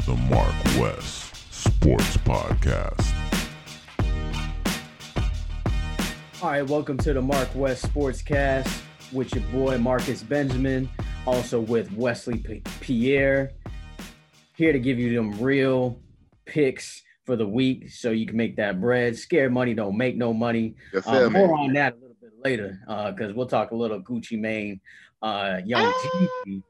to the Mark West Sports Podcast. All right, welcome to the Mark West Sportscast with your boy Marcus Benjamin, also with Wesley P- Pierre. Here to give you them real picks for the week so you can make that bread. Scared money don't make no money. You Uh, more on that a little bit later because we'll talk a little Gucci Mane, uh, Young Jeezy.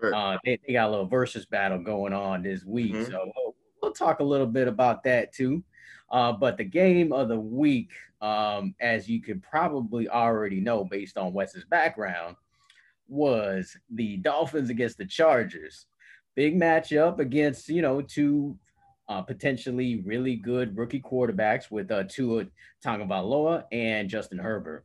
Right. Uh, they, they got a little versus battle going on this week, Mhm. so we'll, we'll talk a little bit about that too. Uh, but the game of the week, um, as you could probably already know based on Wes's background, was the Dolphins against the Chargers. Big matchup against you know two uh, potentially really good rookie quarterbacks with uh, Tua Tagovailoa and Justin Herbert.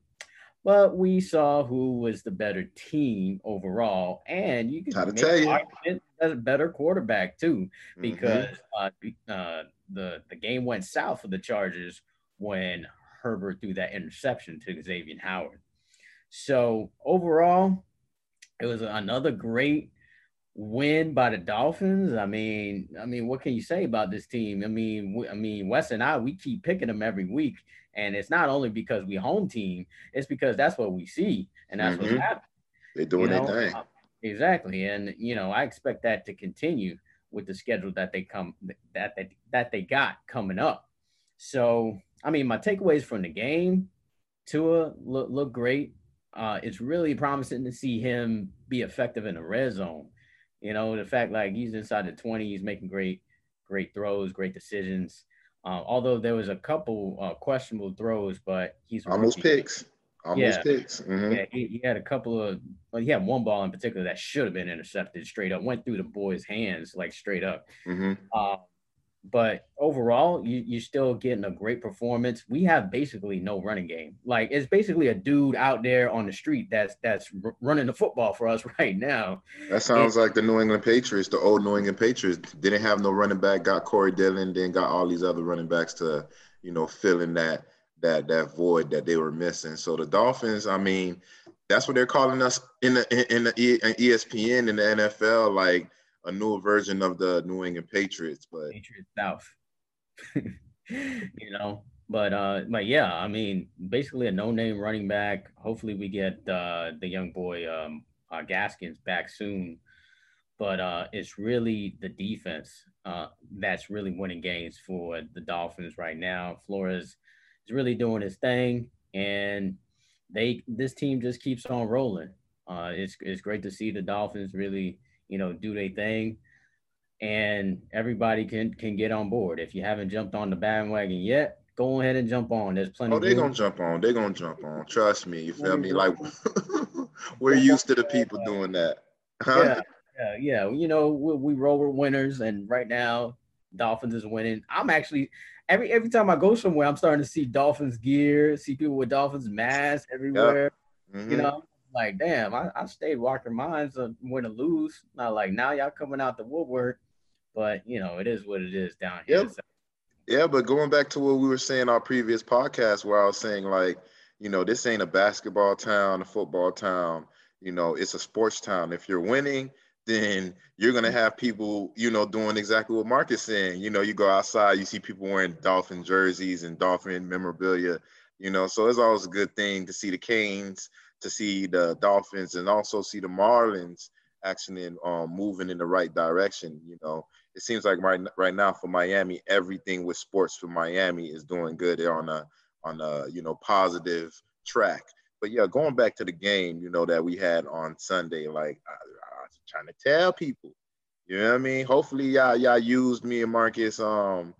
But we saw who was the better team overall, and you can make tell you. argument as a better quarterback too, Mhm. because uh, uh, the the game went south for the Chargers when Herbert threw that interception to Xavier Howard. So overall, it was another great win by the Dolphins. I mean, I mean, what can you say about this team? I mean, we, I mean, Wes and I, we keep picking them every week, and it's not only because we home team; it's because that's what we see, and that's what's Mhm. happening. They're doing you know? their thing. Uh, Exactly, and you know, I expect that to continue with the schedule that they come that that that they got coming up. So, I mean, my takeaways from the game, Tua look look great. Uh, it's really promising to see him be effective in the red zone. You know, the fact like he's inside the twenty, he's making great great throws, great decisions. Uh, although there was a couple uh, questionable throws, but he's Almost rookie. picks. Almost Yeah. picks. Mhm. Yeah, he, he had a couple of, well, he had one ball in particular that should have been intercepted straight up, went through the boy's hands like straight up. Mhm. Uh, but overall, you, you're still getting a great performance. We have basically no running game. Like it's basically a dude out there on the street that's that's running the football for us right now. That sounds like the New England Patriots, the old New England Patriots. Didn't have no running back, got Corey Dillon, then got all these other running backs to, you know, fill in that that that void that they were missing. So the Dolphins, I mean, that's what they're calling us in the in, the ESPN in the NFL, like a new version of the New England Patriots. But Patriots South. you know, but uh, but yeah, I mean, basically a no-name running back. Hopefully, we get uh, the young boy um, uh, Gaskins back soon. But uh, it's really the defense uh, that's really winning games for the Dolphins right now. Flores is really doing his thing, and they this team just keeps on rolling. Uh, it's it's great to see the Dolphins really you know do their thing and everybody can can get on board. If you haven't jumped on the bandwagon yet, go ahead and jump on. There's plenty. Oh, they're gonna jump on. They're gonna jump on. Trust me. You feel me? Mhm. Like we're used to the people doing that. Huh? Yeah, yeah, yeah. You know, we, we roll with winners, and right now, Dolphins is winning. I'm actually every every time I go somewhere, I'm starting to see Dolphins gear, see people with Dolphins masks everywhere. Mhm. You know, like damn, I, I stayed walking mines of win or lose. Not like now y'all coming out the woodwork, but you know, it is what it is down here. Yep. So, Yeah, but going back to what we were saying our previous podcast, where I was saying like, you know, this ain't a basketball town, a football town. You know, it's a sports town. If you're winning, then you're gonna have people, you know, doing exactly what Mark is saying. You know, you go outside, you see people wearing Dolphin jerseys and Dolphin memorabilia. You know, so it's always a good thing to see the Canes, to see the Dolphins, and also see the Marlins actually um, moving in the right direction. You know, it seems like right right now for Miami, everything with sports for Miami is doing good. On a on a you know positive track. But yeah, going back to the game, you know that we had on Sunday, like I, I was trying to tell people, you know what I mean. Hopefully, y'all y'all used me and Marcus, um,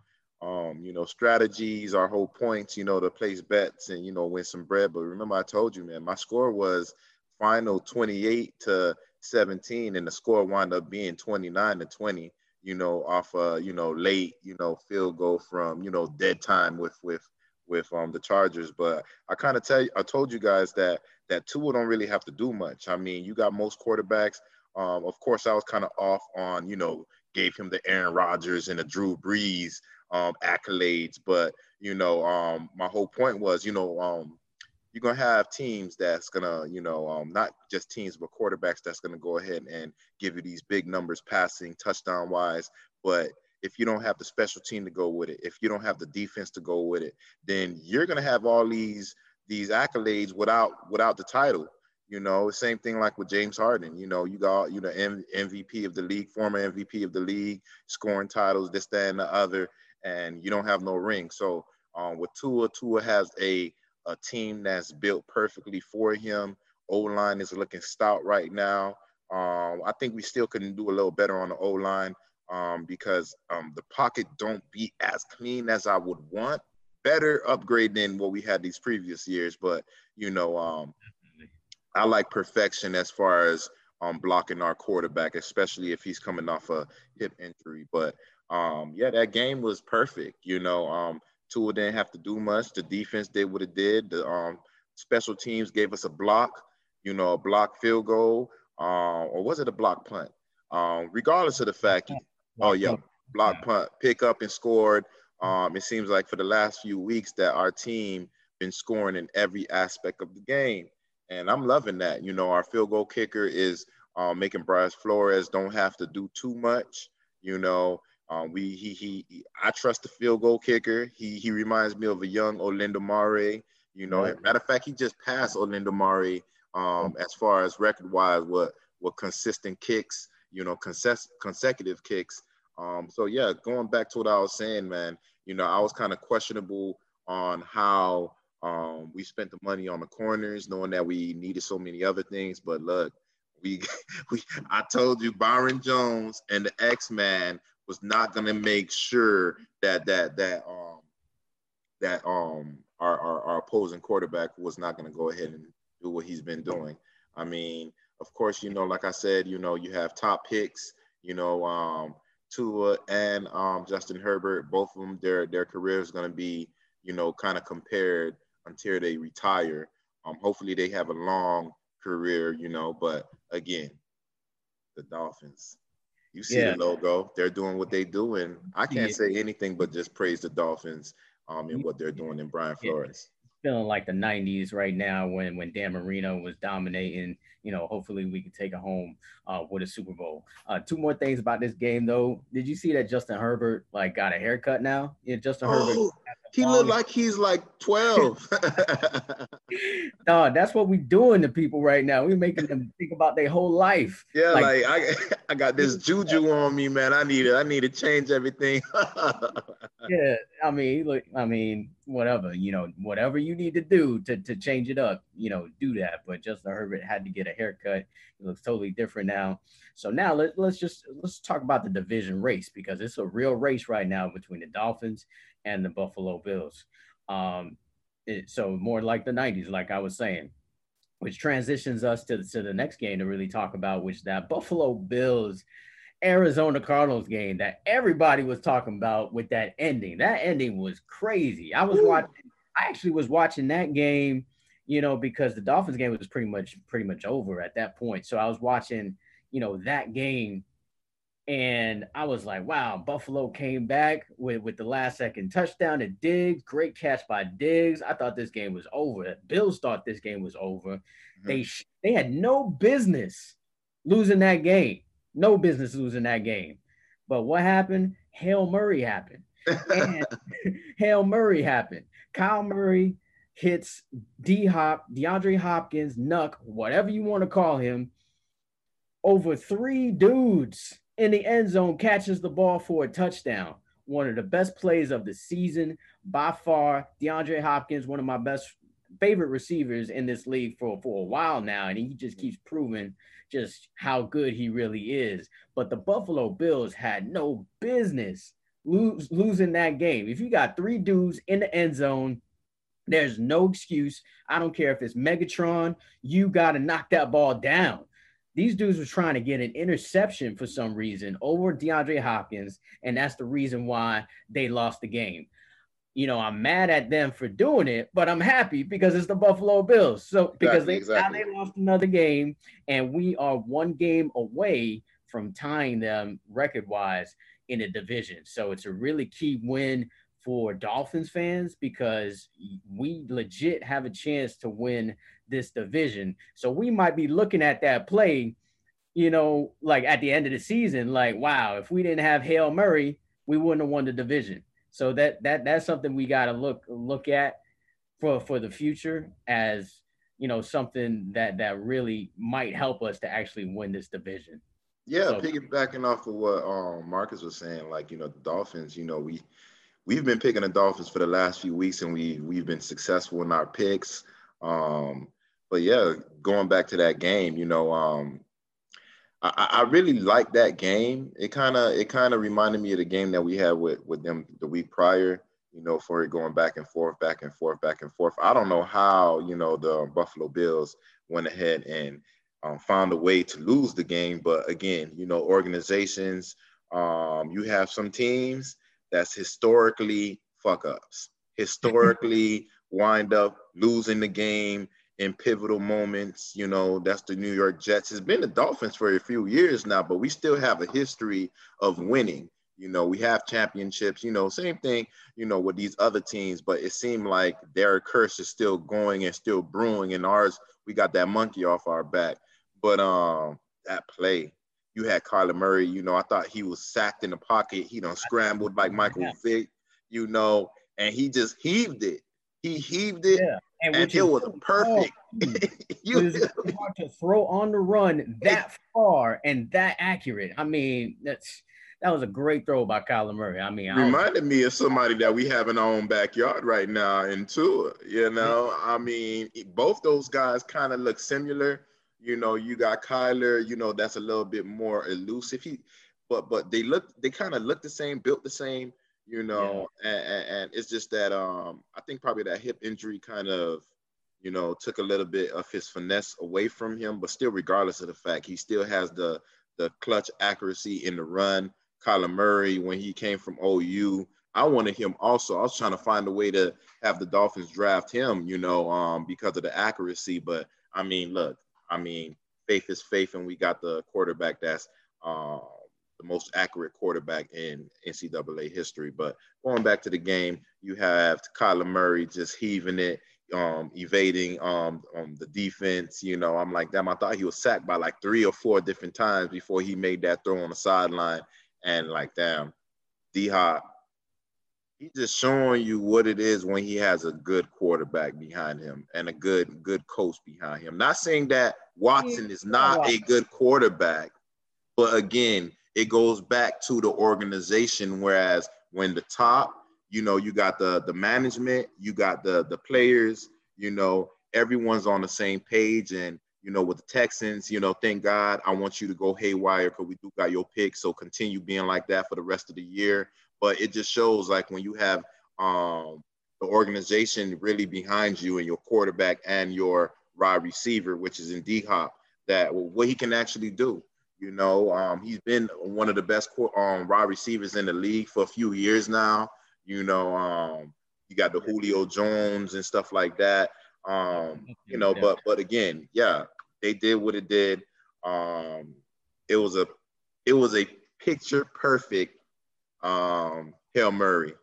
um, you know, strategies, our whole points, you know, to place bets and you know win some bread. But remember, I told you, man, my score was final twenty eight to seventeen, and the score wound up being twenty nine to twenty you know, off a you know late, you know, field goal from you know dead time with with with um the Chargers. But I kind of tell you, I told you guys that that Tua don't really have to do much. I mean, you got most quarterbacks. Um, of course, I was kind of off on you know gave him the Aaron Rodgers and the Drew Brees um, accolades, but you know, um, my whole point was, you know, um, you're gonna have teams that's gonna, you know, um, not just teams but quarterbacks that's gonna go ahead and give you these big numbers passing, touchdown wise. but if you don't have the special team to go with it, if you don't have the defense to go with it, then you're gonna have all these these accolades without without the title. You know, same thing like with James Harden. You know, you got you know M- MVP of the league, former MVP of the league, scoring titles, this, that, and the other, and you don't have no ring. So um, with Tua, Tua has a a team that's built perfectly for him. O line is looking stout right now. Um, I think we still can do a little better on the O line um, because um, the pocket don't be as clean as I would want. Better upgrade than what we had these previous years, but you know, um, I like perfection as far as um, blocking our quarterback, especially if he's coming off a hip injury. But um, yeah, that game was perfect. You know, um, Tua didn't have to do much. The defense did what it did. The um, special teams gave us a block, you know, a block field goal, uh, or was it a block punt? Um, regardless of the fact, oh yeah, block punt, pick up and scored. Um, it seems like for the last few weeks that our team been scoring in every aspect of the game, and I'm loving that. You know, our field goal kicker is uh, making Brian Flores don't have to do too much. You know, um, we he, he, he I trust the field goal kicker. He he reminds me of a young Olindo Mare. You know, right. matter of fact, he just passed Olindo Mare um, as far as record wise, what what consistent kicks, you know, conses- consecutive kicks. Um, so yeah, going back to what I was saying, man, you know, I was kind of questionable on how um, we spent the money on the corners, knowing that we needed so many other things. But look, we we I told you Byron Jones and the X Man was not gonna make sure that that that um that um our, our, our opposing quarterback was not gonna go ahead and do what he's been doing. I mean, of course, you know, like I said, you know, you have top picks, you know, um, Tua and um, Justin Herbert, both of them, their their career is going to be, you know, kind of compared until they retire. Um, hopefully, they have a long career, you know. But again, the Dolphins, you see yeah. the logo, they're doing what they do, and I can't yeah. say anything but just praise the Dolphins um, and what they're doing in Brian Flores feeling like the 90s right now when when Dan Marino was dominating. You know, hopefully we can take it home uh, with a Super Bowl. Uh, two more things about this game though. Did you see that Justin Herbert like got a haircut now? Yeah, Justin oh, Herbert. He looked like he's like 12. no, that's what we're doing to people right now. We're making them think about their whole life. Yeah, like, like I, I got this juju on me, man. I need it. I need to change everything. yeah, I mean, look, I mean, whatever, you know, whatever you need to do to, to change it up, you know, do that. But Justin Herbert had to get a haircut. He looks totally different now. So now let, let's just let's talk about the division race because it's a real race right now between the Dolphins and the Buffalo Bills. Um, it, so more like the 90s, like I was saying, which transitions us to, to the next game to really talk about, which that Buffalo Bills Arizona Cardinals game that everybody was talking about with that ending. That ending was crazy. I was Ooh. watching, I actually was watching that game, you know, because the Dolphins game was pretty much pretty much over at that point. So I was watching, you know, that game and I was like, wow, Buffalo came back with, with the last second touchdown to Diggs. Great catch by Diggs. I thought this game was over. Bills thought this game was over. Mm-hmm. They they had no business losing that game. No business losing that game. But what happened? Hail Murray happened. And Hail Murray happened. Kyler Murray hits D Hop, DeAndre Hopkins, Nuk, whatever you want to call him, over three dudes in the end zone, catches the ball for a touchdown. One of the best plays of the season by far. DeAndre Hopkins, one of my best favorite receivers in this league for, for a while now, and he just keeps proving just how good he really is. But the Buffalo Bills had no business lose, losing that game. If you got three dudes in the end zone, there's no excuse. I don't care if it's Megatron, you got to knock that ball down. These dudes were trying to get an interception for some reason over DeAndre Hopkins, and that's the reason why they lost the game. You know, I'm mad at them for doing it, but I'm happy because it's the Buffalo Bills. So because exactly, they exactly. now they lost another game, and we are one game away from tying them record-wise in a division. So it's a really key win for Dolphins fans because we legit have a chance to win this division. So we might be looking at that play you know, like at the end of the season, like, wow, if we didn't have Hail Murray, we wouldn't have won the division. So that that that's something we got to look look at for for the future as you know something that that really might help us to actually win this division. Yeah, so, piggybacking off of what um, Marcus was saying, like you know the Dolphins, you know we we've been picking the Dolphins for the last few weeks, and we we've been successful in our picks. Um, but yeah, going back to that game, you know, um, I, I really like that game. It kind of it kind of reminded me of the game that we had with with them the week prior. You know, for it going back and forth, back and forth, back and forth. I don't know how you know the Buffalo Bills went ahead and um, found a way to lose the game, but again, you know, organizations. Um, you have some teams that's historically fuck ups, historically wind up losing the game in pivotal moments. You know, that's the New York Jets. It's been the Dolphins for a few years now, but we still have a history of winning. You know, we have championships, you know, same thing, you know, with these other teams, but it seemed like their curse is still going and still brewing. And ours, we got that monkey off our back. But um that play, you had Kyler Murray, you know, I thought he was sacked in the pocket. He done scrambled like Michael Vick, you know, and he just heaved it. He heaved it. Yeah and, and oh, hmm. it was perfect. you was hard to throw on the run that far and that accurate. I mean, that's that was a great throw by Kyler Murray. I mean, I reminded me of somebody that we have in our own backyard right now in Tua. You know, I mean, both those guys kind of look similar. You know, you got Kyler. You know, that's a little bit more elusive. He, but but they look, they kind of look the same, built the same you know, yeah. and, and, it's just that um, I think probably that hip injury kind of, you know, took a little bit of his finesse away from him, but still, regardless of the fact, he still has the the clutch accuracy in the run. Kyler Murray, when he came from OU, I wanted him also. I was trying to find a way to have the Dolphins draft him, you know, um, because of the accuracy. But I mean, look, I mean, faith is faith, and we got the quarterback that's um, the most accurate quarterback in NCAA history. But going back to the game, you have Kyler Murray just heaving it, um, evading um, um, the defense. You know, I'm like, damn, I thought he was sacked by like three or four different times before he made that throw on the sideline. And like, damn, D Hop, he's just showing you what it is when he has a good quarterback behind him and a good good coach behind him. Not saying that Watson is not a good quarterback, but again, it goes back to the organization. Whereas when the top, you know, you got the the management, you got the the players, you know, everyone's on the same page. And you know, with the Texans, you know, thank God, I want you to go haywire because we do got your pick. So continue being like that for the rest of the year. But it just shows like when you have um, the organization really behind you and your quarterback and your wide receiver, which is in D Hop, that what he can actually do. You know, um, he's been one of the best um, wide receivers in the league for a few years now. You know, um, you got the Julio Jones and stuff like that. Um, you know, but but again, yeah, they did what it did. Um, it was a it was a picture perfect um, Hail Murray.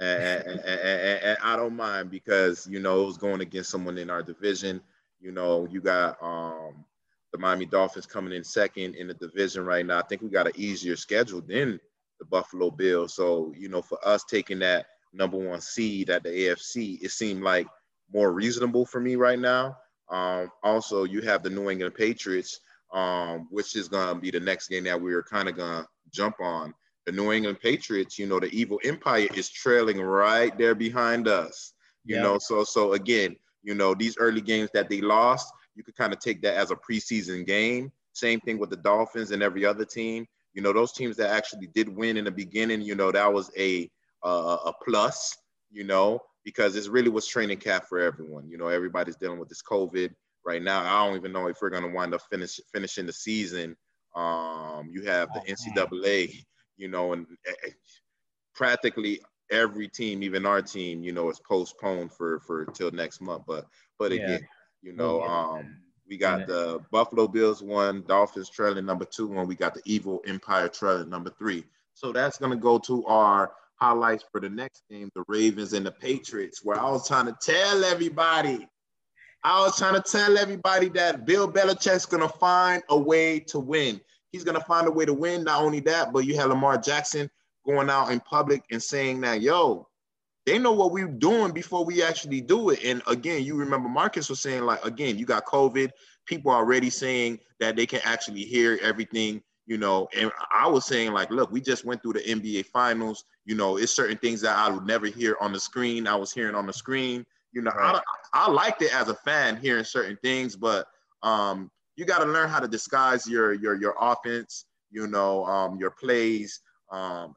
And, and, and, and, I don't mind because you know it was going against someone in our division. You know, you got um, the Miami Dolphins coming in second in the division right now. I think we got an easier schedule than the Buffalo Bills. So, you know, for us taking that number one seed at the AFC, it seemed like more reasonable for me right now. Um, also, you have the New England Patriots, um, which is going to be the next game that we are kind of going to jump on. The New England Patriots, you know, the evil empire is trailing right there behind us. You yeah. know, so so again, you know, these early games that they lost, you could kind of take that as a preseason game. Same thing with the Dolphins and every other team. You know, those teams that actually did win in the beginning, you know, that was a uh, a plus, you know, because this really was training cap for everyone. You know, everybody's dealing with this COVID right now. I don't even know if we're going to wind up finish finishing the season. Um, you have the NCAA, you know, and uh, practically every team, even our team, you know, is postponed for for till next month. But but yeah. again, you know, um, we got the Buffalo Bills one, Dolphins trailing number two, and we got the Evil Empire trailing number three. So that's gonna go to our highlights for the next game, the Ravens and the Patriots, where I was trying to tell everybody, I was trying to tell everybody that Bill Belichick's gonna find a way to win. He's gonna find a way to win. Not only that, but you have Lamar Jackson going out in public and saying that, yo, they know what we're doing before we actually do it. And again, you remember Marcus was saying, like, again, you got COVID, people are already saying that they can actually hear everything, you know. And I was saying, like, look, we just went through the NBA finals, you know, it's certain things that I would never hear on the screen. I was hearing on the screen, you know, right. I, I liked it as a fan hearing certain things, but um, you got to learn how to disguise your your your offense, you know, um, your plays. Um,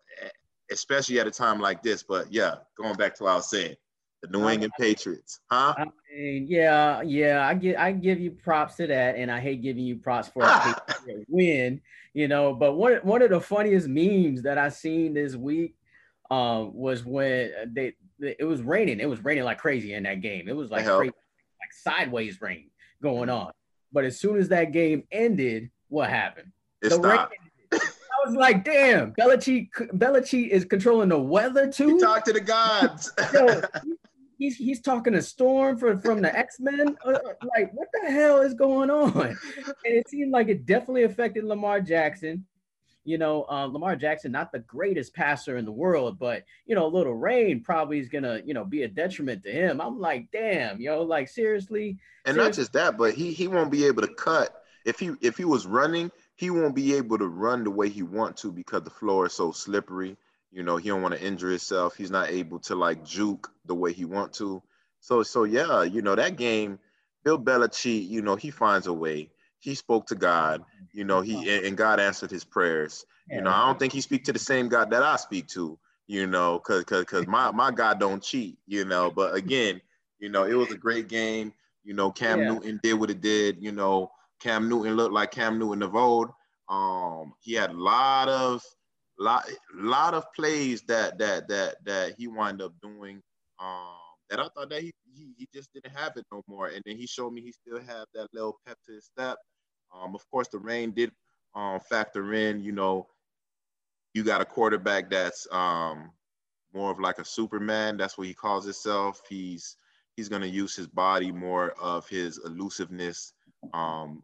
especially at a time like this. But yeah, going back to what I was saying, the New England Patriots, huh? I mean, yeah, yeah, I get, I give you props to that, and I hate giving you props for a win, you know. But one, one of the funniest memes that I seen this week um, was when they, it was raining. It was raining like crazy in that game. It was like crazy, like sideways rain going on. But as soon as that game ended, what happened? It the stopped. rain was like, damn, Belichick, Belichick is controlling the weather too. He talked to the gods. Yo, he's he's talking to Storm from from the X Men. Uh, like, what the hell is going on? And it seemed like it definitely affected Lamar Jackson. You know, uh, Lamar Jackson, not the greatest passer in the world, but you know, a little rain probably is gonna, you know, be a detriment to him. I'm like, damn, yo, like seriously. And seriously? not just that, but he he won't be able to cut if he if he was running he won't be able to run the way he want to because the floor is so slippery. You know, he don't want to injure himself. He's not able to like juke the way he want to. So so yeah, you know that game, Bill Belichick, you know he finds a way. He spoke to God, you know he and God answered his prayers. You know I don't think he speak to the same God that I speak to. You know, cause cause cause my my God don't cheat. You know, but again, you know it was a great game. You know Cam yeah. Newton did what it did. You know Cam Newton looked like Cam Newton of old. Um, he had a lot of lot lot of plays that that that that he wound up doing. Um, that I thought that he, he he just didn't have it no more. And then he showed me he still had that little pep to his step. Um, of course, the rain did um, factor in. You know, you got a quarterback that's um, more of like a Superman. That's what he calls himself. He's he's going to use his body more of his elusiveness um,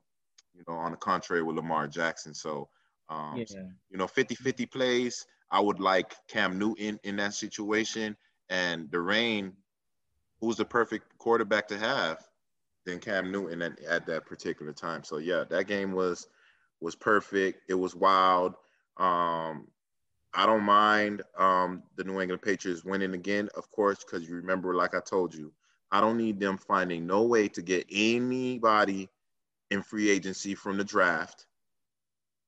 you know, on the contrary with Lamar Jackson. So, um, yeah. you know, 50 50 plays. I would like Cam Newton in that situation. And the rain, who's the perfect quarterback to have than Cam Newton at, at that particular time. So, yeah, that game was was perfect. It was wild. Um, I don't mind um, the New England Patriots winning again, of course, because you remember, like I told you, I don't need them finding no way to get anybody in free agency from the draft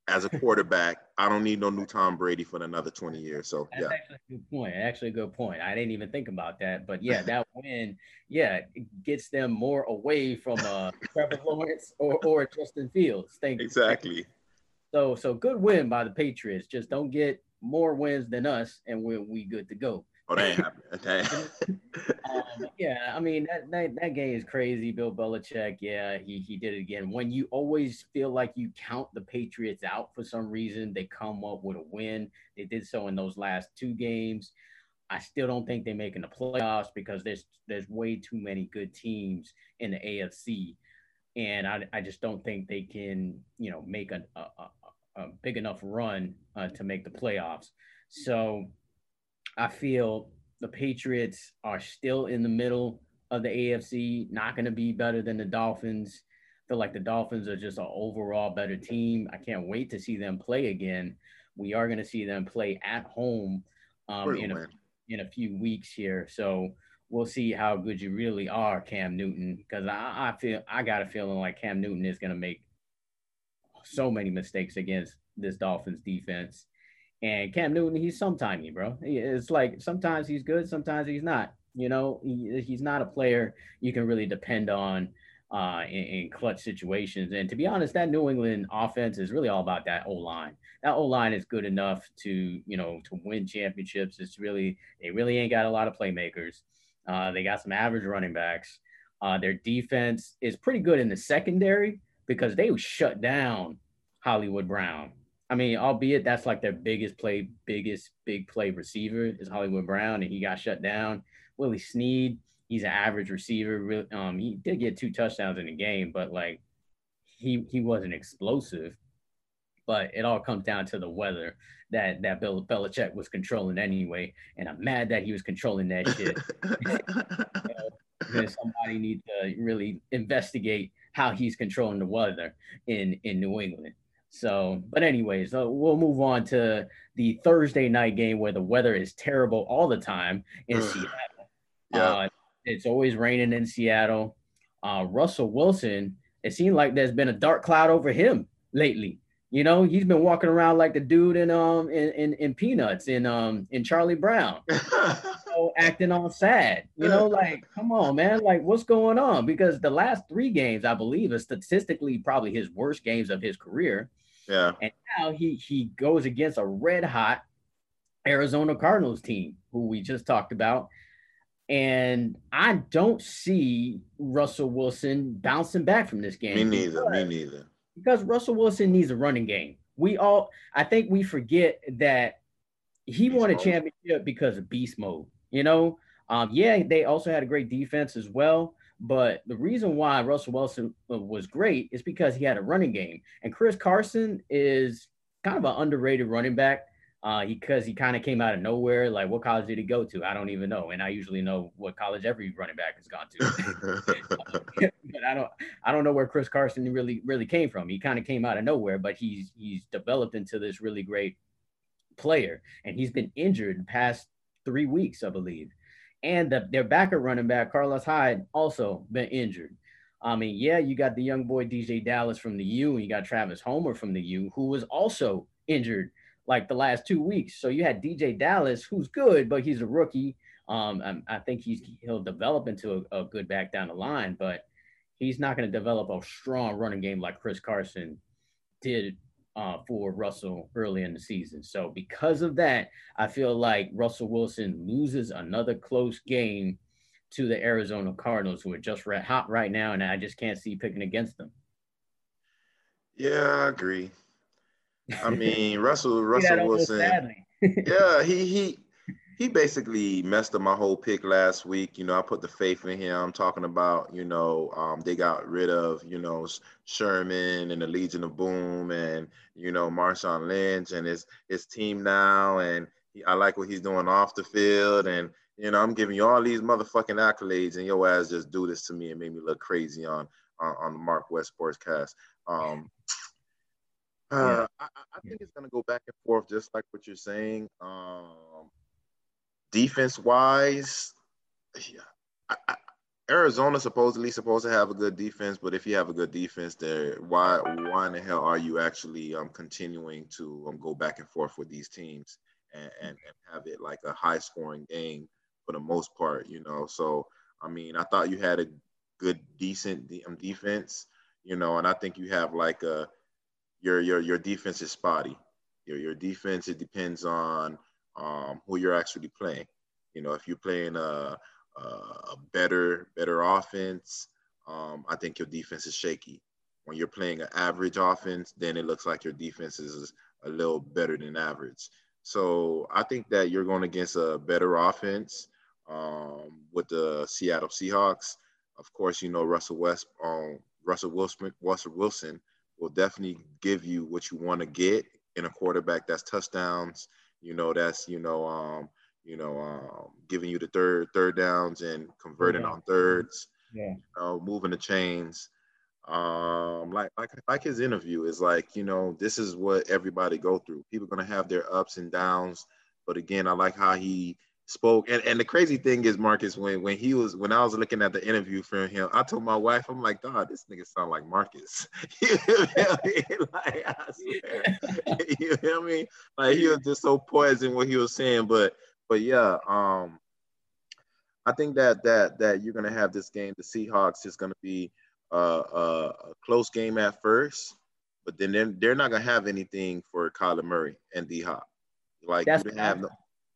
as a quarterback. I don't need no new Tom Brady for another 20 years. So That's yeah. actually a good point. Actually a good point. I didn't even think about that. But yeah, that win, yeah, gets them more away from uh Trevor Lawrence or, or Justin Fields. Thank you. exactly. So so good win by the Patriots. Just don't get more wins than us and we're we good to go. Oh, that ain't happening. um, yeah, I mean that, that that game is crazy. Bill Belichick, yeah, he he did it again. When you always feel like you count the Patriots out for some reason, they come up with a win. They did so in those last two games. I still don't think they're making the playoffs because there's there's way too many good teams in the AFC, and I I just don't think they can you know make a a, a, a big enough run uh, to make the playoffs. So I feel the Patriots are still in the middle of the AFC, not going to be better than the Dolphins. I feel like the Dolphins are just an overall better team. I can't wait to see them play again. We are going to see them play at home um, in, a, in a few weeks here. So we'll see how good you really are, Cam Newton, because I, I feel I got a feeling like Cam Newton is going to make so many mistakes against this Dolphins defense. And Cam Newton, he's sometimey, bro. It's like sometimes he's good, sometimes he's not. You know, he, he's not a player you can really depend on uh, in, in, clutch situations. And to be honest, that New England offense is really all about that O line. That O line is good enough to, you know, to win championships. It's really they really ain't got a lot of playmakers. Uh, they got some average running backs. Uh, their defense is pretty good in the secondary because they shut down Hollywood Brown I mean, albeit that's like their biggest play, biggest big play receiver is Hollywood Brown, and he got shut down. Willie Snead, he's an average receiver. Um, he did get two touchdowns in the game, but like he he wasn't explosive. But it all comes down to the weather that that Bill Belichick was controlling anyway, and I'm mad that he was controlling that shit. you know, somebody needs to really investigate how he's controlling the weather in in New England. So, but anyways, uh, we'll move on to the Thursday night game where the weather is terrible all the time in Seattle. Yeah. Uh, it's always raining in Seattle. Uh, Russell Wilson, it seemed like there's been a dark cloud over him lately. You know, he's been walking around like the dude in um in in, in Peanuts in um in Charlie Brown, know, acting all sad. You know, like come on, man, like what's going on? Because the last three games, I believe, are statistically probably his worst games of his career. Yeah. And now he he goes against a red hot Arizona Cardinals team who we just talked about. And I don't see Russell Wilson bouncing back from this game. Me neither. Because, me neither. Because Russell Wilson needs a running game. We all, I think we forget that he beast won a mode. championship because of beast mode. You know, um, yeah, they also had a great defense as well. But the reason why Russell Wilson uh, was great is because he had a running game. And Chris Carson is kind of an underrated running back uh, because he, he kind of came out of nowhere. Like, what college did he go to? I don't even know. And I usually know what college every running back has gone to. but I don't, I don't know where Chris Carson really, really came from. He kind of came out of nowhere, but he's he's developed into this really great player. And he's been injured past three weeks, I believe and the, their backup running back Carlos Hyde also been injured. I mean, yeah, you got the young boy DeeJay Dallas from the U, and you got Travis Homer from the U, who was also injured like the last two weeks. So you had DeeJay Dallas, who's good, but he's a rookie. Um, I, I think he's he'll develop into a, a good back down the line, but he's not going to develop a strong running game like Chris Carson did uh, for Russell early in the season. So because of that, I feel like Russell Wilson loses another close game to the Arizona Cardinals, who are just red hot right now, and I just can't see picking against them. Yeah, I agree. I mean, Russell Russell Wilson. yeah, he he he basically messed up my whole pick last week. You know, I put the faith in him. I'm talking about, you know, um, they got rid of, you know, Sherman and the Legion of Boom and, you know, Marshawn Lynch and his his team now. And he, I like what he's doing off the field. And, you know, I'm giving you all these motherfucking accolades and your ass just do this to me and make me look crazy on on, on the Mark West Sportscast. Um, uh, I, I, think it's gonna go back and forth, just like what you're saying. Um, defense wise, yeah, Arizona supposedly supposed to have a good defense, but if you have a good defense there, why why in the hell are you actually um, continuing to um, go back and forth with these teams and, and, and have it like a high scoring game for the most part, you know? So I mean, I thought you had a good, decent um, defense, you know, and I think you have like a your your your defense is spotty. Your your defense it depends on um, who you're actually playing. You know, if you're playing a, a better better offense, um, I think your defense is shaky. When you're playing an average offense, then it looks like your defense is a little better than average. So I think that you're going against a better offense um, with the Seattle Seahawks. Of course, you know Russell West, um, Russell Wilson, Russell Wilson will definitely give you what you want to get in a quarterback that's touchdowns you know that's you know um you know um giving you the third third downs and converting yeah. on thirds yeah. you know, moving the chains. Um like like like his interview is like you know this is what everybody go through. People to have their ups and downs but again i like how he spoke. And, and the crazy thing is, Marcus, when when he was when I was looking at the interview from him, I told my wife, I'm like, God, this nigga sound like Marcus. you feel me? like I swear. you feel me? Like he was just so poison what he was saying. But but yeah, um I think that that that you're gonna have this game. The Seahawks is gonna be a, a, a close game at first, but then they're, they're not gonna have anything for Kyler Murray and D Hop. Like That's you have no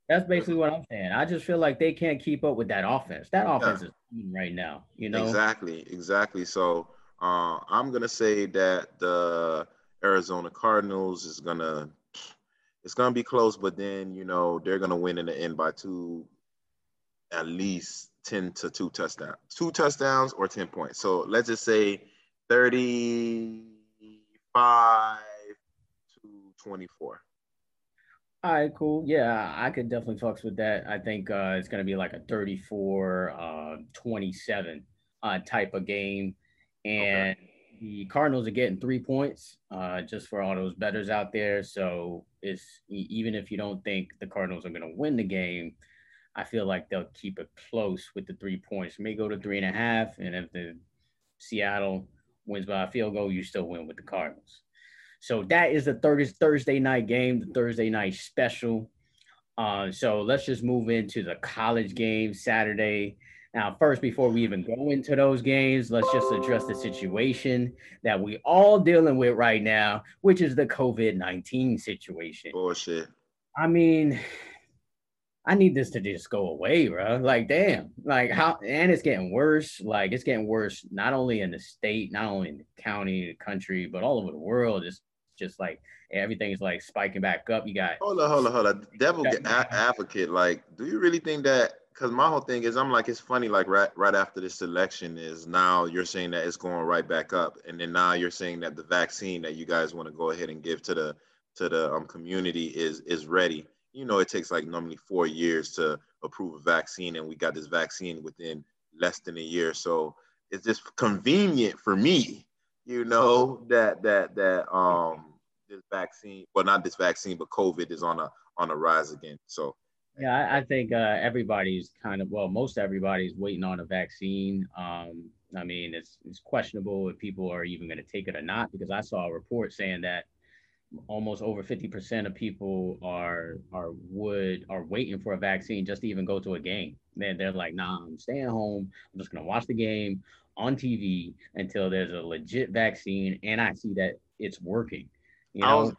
that's basically what I'm saying. I just feel like they can't keep up with that offense. That offense yeah. is right now, you know. Exactly, exactly. So uh, I'm gonna say that the Arizona Cardinals is gonna it's gonna be close, but then you know they're gonna win in the end by two, at least 10 to two touchdowns, two touchdowns or 10 points. So let's just say 35 to 24. All right, cool. Yeah, I could definitely fucks with that. I think uh, it's going to be like a 34 uh, 27 uh, type of game. And okay. the Cardinals are getting three points uh, just for all those betters out there. So it's even if you don't think the Cardinals are going to win the game, I feel like they'll keep it close with the three points. may go to three and a half. And if the Seattle wins by a field goal, you still win with the Cardinals. So that is the Thursday night game, the Thursday night special. Uh, so let's just move into the college game Saturday. Now, first, before we even go into those games, let's just address the situation that we all dealing with right now, which is the COVID nineteen situation. Bullshit. I mean, I need this to just go away, bro. Like, damn, like how, and it's getting worse. Like, it's getting worse not only in the state, not only in the county, the country, but all over the world. It's just like everything's like spiking back up. You got hold on, hold on, hold on. Devil advocate. Like, do you really think that? Because my whole thing is, I'm like, it's funny. Like right, right after this election is now you're saying that it's going right back up, and then now you're saying that the vaccine that you guys want to go ahead and give to the to the um, community is is ready. You know, it takes like normally four years to approve a vaccine, and we got this vaccine within less than a year. So it's just convenient for me, you know, that that that um this vaccine, well, not this vaccine, but COVID is on a on a rise again. So yeah, I, I think uh, everybody's kind of well, most everybody's waiting on a vaccine. Um, I mean, it's it's questionable if people are even going to take it or not because I saw a report saying that almost over 50% of people are are would are waiting for a vaccine just to even go to a game. Man, they're like, nah, I'm staying home. I'm just gonna watch the game on TV until there's a legit vaccine and I see that it's working. You know? I was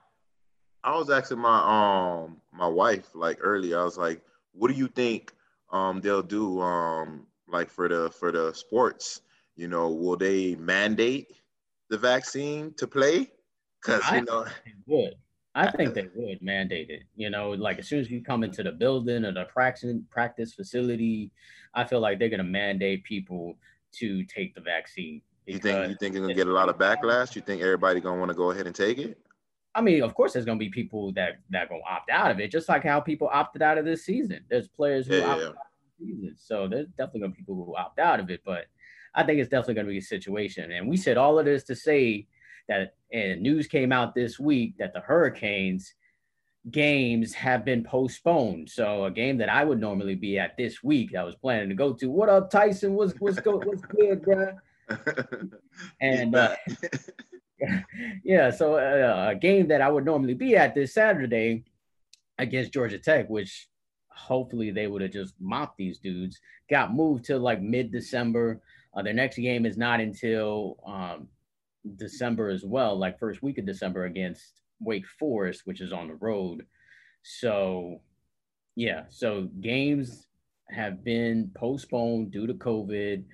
I was asking my um my wife like earlier. I was like, "What do you think um they'll do um like for the for the sports? You know, will they mandate the vaccine to play? Because you know, they would. I think they would mandate it. You know, like as soon as you come into the building or the practice practice facility, I feel like they're gonna mandate people to take the vaccine. You think you think it's gonna get a lot of backlash? You think everybody gonna want to go ahead and take it? I mean, of course, there's going to be people that that going to opt out of it, just like how people opted out of this season. There's players who yeah, opt yeah. out of the season, so there's definitely going to be people who opt out of it. But I think it's definitely going to be a situation. And we said all of this to say that, and news came out this week that the Hurricanes games have been postponed. So a game that I would normally be at this week, I was planning to go to. What up, Tyson? What's what's go, what's good, bro? and. Uh, yeah, so uh, a game that I would normally be at this Saturday against Georgia Tech, which hopefully they would have just mopped these dudes, got moved to like mid December. Uh, their next game is not until um, December as well, like first week of December against Wake Forest, which is on the road. So, yeah, so games have been postponed due to COVID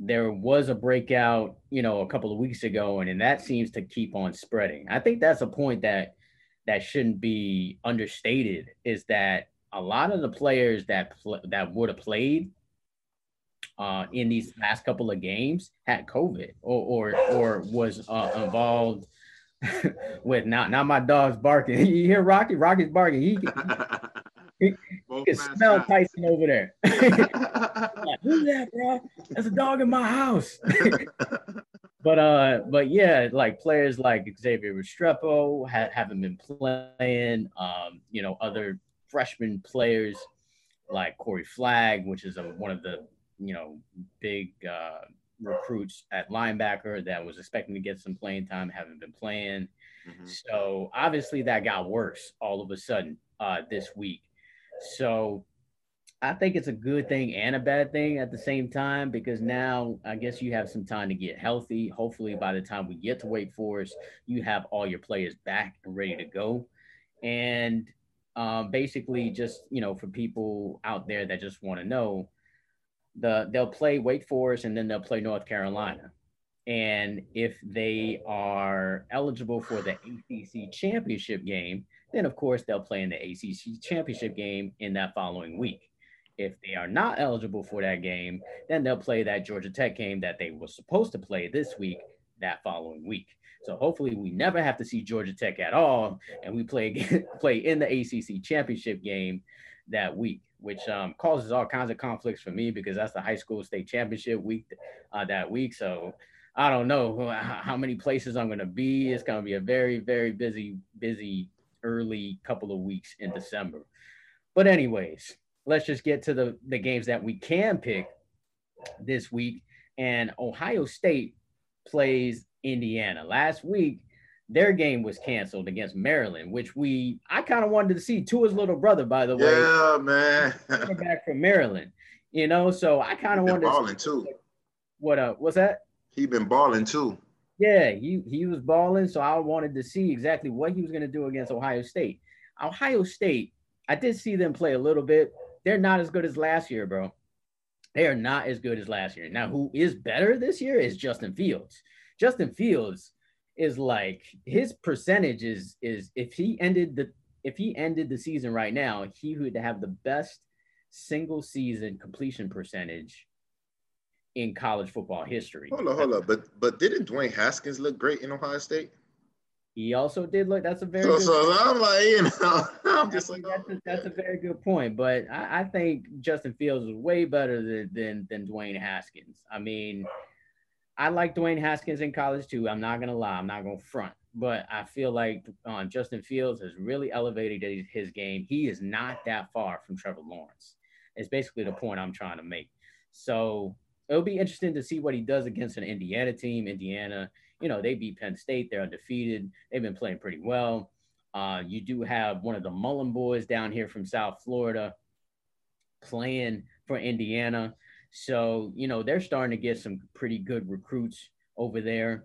there was a breakout, you know, a couple of weeks ago, and, and that seems to keep on spreading. I think that's a point that that shouldn't be understated is that a lot of the players that pl- that would have played uh, in these last couple of games had COVID or or, or was uh, involved with not not my dog's barking. you hear Rocky? Rocky's barking. He, you can smell Tyson over there. like, Who's that, bro? That's a dog in my house. but uh, but yeah, like players like Xavier Restrepo ha- haven't been playing. Um, you know, other freshman players like Corey Flagg, which is a, one of the you know big uh, recruits at linebacker that was expecting to get some playing time, haven't been playing. Mm-hmm. So obviously that got worse all of a sudden uh, this week. So I think it's a good thing and a bad thing at the same time because now I guess you have some time to get healthy. Hopefully, by the time we get to Wake Forest, you have all your players back and ready to go. And um, basically, just you know, for people out there that just want to know, the they'll play Wake Forest and then they'll play North Carolina. And if they are eligible for the ACC championship game, then of course they'll play in the ACC championship game in that following week. If they are not eligible for that game, then they'll play that Georgia Tech game that they were supposed to play this week that following week. So hopefully we never have to see Georgia Tech at all, and we play play in the ACC championship game that week, which um, causes all kinds of conflicts for me because that's the high school state championship week uh, that week. So I don't know how many places I'm going to be. It's going to be a very very busy busy early couple of weeks in December. But anyways, let's just get to the the games that we can pick this week. And Ohio State plays Indiana. Last week, their game was canceled against Maryland, which we I kind of wanted to see Tua's little brother, by the way. Yeah, man. back from Maryland, you know. So I kind of wanted balling to too. What uh? What's that? He been balling too. Yeah, he he was balling. So I wanted to see exactly what he was going to do against Ohio State. Ohio State, I did see them play a little bit. They're not as good as last year, bro. They are not as good as last year. Now, who is better this year is Justin Fields. Justin Fields is like his percentage is is if he ended the if he ended the season right now, he would have the best single season completion percentage in college football history. Hold on, hold on. But but didn't Dwayne Haskins look great in Ohio State? He also did look. That's a very. So, good so I'm like, you know, I'm just like, that's, oh, a, that's a oh. very good point. But I, I think Justin Fields is way better than, than than Dwayne Haskins. I mean, I like Dwayne Haskins in college too. I'm not gonna lie. I'm not gonna front. But I feel like um, Justin Fields has really elevated his, game. He is not that far from Trevor Lawrence. It's basically the point I'm trying to make. So it'll be interesting to see what he does against an Indiana team. Indiana, you know, they beat Penn State. They're undefeated. They've been playing pretty well. Uh, you do have one of the Mullen boys down here from South Florida playing for Indiana. So, you know, they're starting to get some pretty good recruits over there.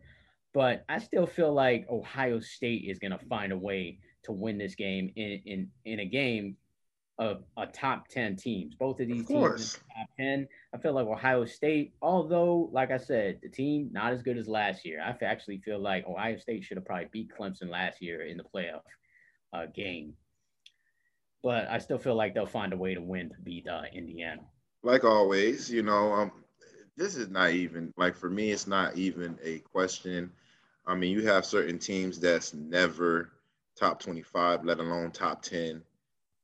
But I still feel like Ohio State is going to find a way to win this game in, in, in a game of a top 10 teams. Both of these Of teams top 10. I feel like Ohio State, although, like I said, the team not as good as last year. I actually feel like Ohio State should have probably beat Clemson last year in the playoff uh, game. But I still feel like they'll find a way to win to beat uh, Indiana. Like always, you know, um, this is not even like for me, it's not even a question. I mean, you have certain teams that's never top 25, let alone top 10.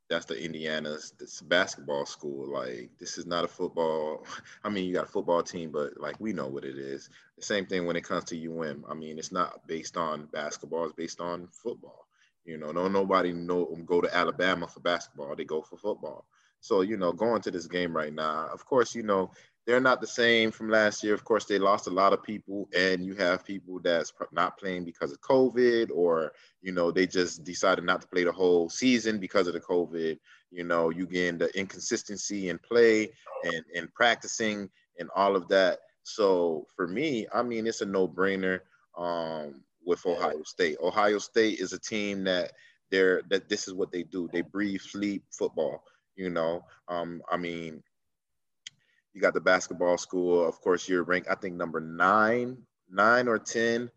That's the Indiana's. This basketball school. Like this is not a football. I mean, you got a football team, but like we know what it is. The same thing when it comes to UM. I mean, it's not based on basketball. It's based on football. You know, no nobody know go to Alabama for basketball. They go for football. So, you know, going to this game right now, of course, you know, they're not the same from last year. Of course, they lost a lot of people, and you have people that's not playing because of COVID, or, you know, they just decided not to play the whole season because of the COVID. You know, you gain the inconsistency in play and, and practicing and all of that. So for me, I mean, it's a no brainer um, with Ohio State. Ohio State is a team that they're that this is what they do. They breathe, sleep football. You know, um, I mean, you got the basketball school. Of course, you're ranked, I think, number nine, nine or ten.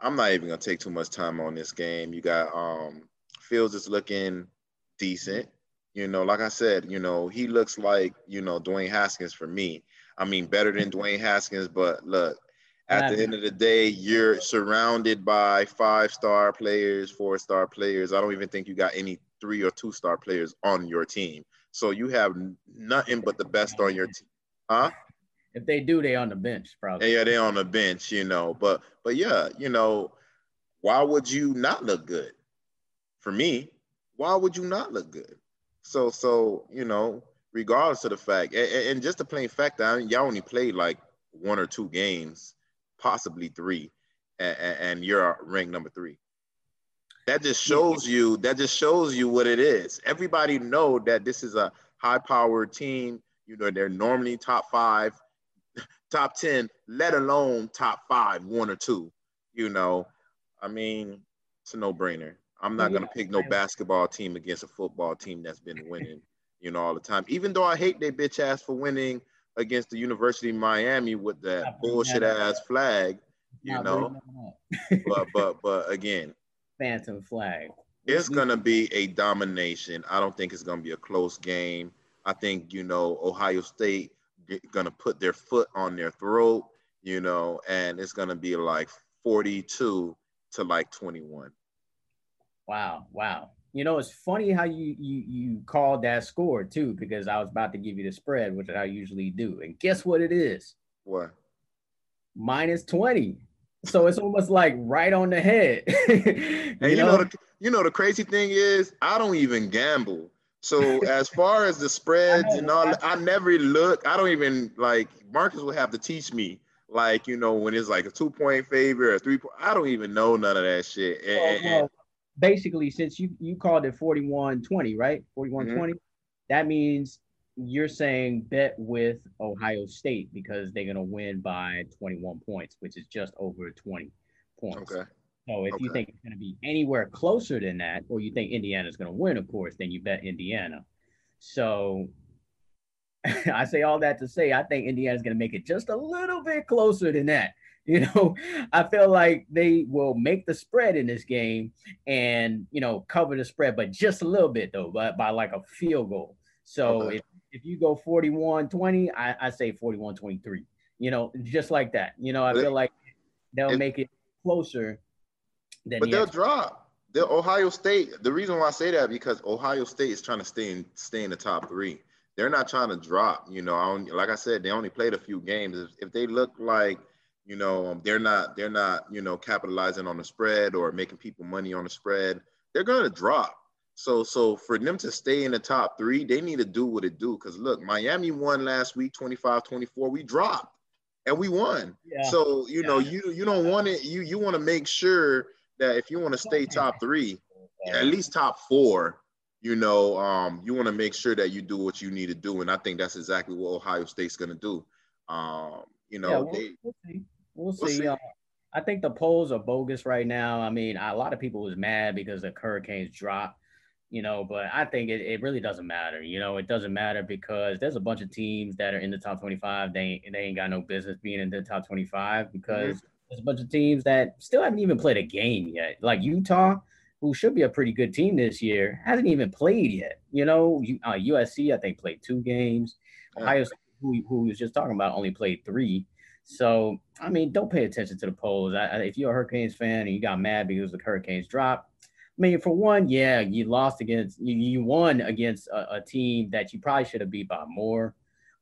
I'm not even gonna take too much time on this game. You got um, Fields is looking decent. You know, like I said, you know, he looks like you know Dwayne Haskins for me. I mean, better than Dwayne Haskins, but look, at the end of the day, you're surrounded by five star players, four star players. I don't even think you got any three or two star players on your team. So you have nothing but the best on your team. Huh? If they do, they on the bench probably. Yeah, they're on the bench, you know. But but yeah, you know, why would you not look good? For me, why would you not look good? So so you know, regardless of the fact, and, and just the plain fact that I mean, y'all only played like one or two games, possibly three, and, and you're ranked number three. That just shows you. That just shows you what it is. Everybody know that this is a high-powered team. You know, they're normally top five, top ten, let alone top five, one or two. You know, I mean, it's a no-brainer. I'm not gonna pick no basketball team against a football team that's been winning, you know, all the time. Even though I hate they bitch ass for winning against the University of Miami with that bullshit ass flag, you know. bringing them up. But but but again, Phantom flag. it's gonna be a domination. I don't think it's gonna be a close game. I think you know Ohio State gonna put their foot on their throat, you know, and it's gonna be like 42 to like 21. Wow, wow. You know, it's funny how you you you called that score too, because I was about to give you the spread, which I usually do. And guess what it is? What? Minus 20. So it's almost like right on the head. you and you know, know the, you know the crazy thing is I don't even gamble. So as far as the spreads and all, I never look. I don't even like Marcus will have to teach me. Like you know when it's like a two point favor or three point. I don't even know none of that shit. And, well, well, basically, since you you called it 41-20, right? 41-20. Mm-hmm. That means you're saying bet with Ohio State because they're gonna win by 21 points, which is just over 20 points. Okay. So if okay. you think it's going to be anywhere closer than that, or you think Indiana's going to win, of course, then you bet Indiana. So I say all that to say I think Indiana's going to make it just a little bit closer than that. You know, I feel like they will make the spread in this game and you know cover the spread, but just a little bit though, but by like a field goal. So okay. if, if you go 41-20, I, I say 41-23. You know, just like that. You know, I feel like they'll if, make it closer but they'll drop. they Ohio State. The reason why I say that because Ohio State is trying to stay in stay in the top three. They're not trying to drop. You know, I like I said, they only played a few games. If, if they look like you know um, they're not they're not you know capitalizing on the spread or making people money on the spread, they're gonna drop. So so for them to stay in the top three, they need to do what it do. Because look, Miami won last week 25-24. We dropped and we won. Yeah. So you yeah. know you you don't want it. You you want to make sure that if you want to stay top three, at least top four, you know, um, you want to make sure that you do what you need to do. And I think that's exactly what Ohio State's going to do. Um, you know, yeah, we'll, they, we'll, see. We'll, we'll see. see. Uh, I think the polls are bogus right now. I mean, a lot of people was mad because the Hurricanes dropped, you know, but I think it, it really doesn't matter. You know, it doesn't matter because there's a bunch of teams that are in the top 25. They ain't, they ain't got no business being in the top 25 because mm-hmm there's a bunch of teams that still haven't even played a game yet. Like Utah, who should be a pretty good team this year, hasn't even played yet. You know, uh, USC, I think, played two games. Ohio State, who, who was just talking about, only played three. So, I mean, don't pay attention to the polls. I, if you're a Hurricanes fan and you got mad because the Hurricanes dropped, mean, for one, yeah, you lost against, you, you won against a, a team that you probably should have beat by more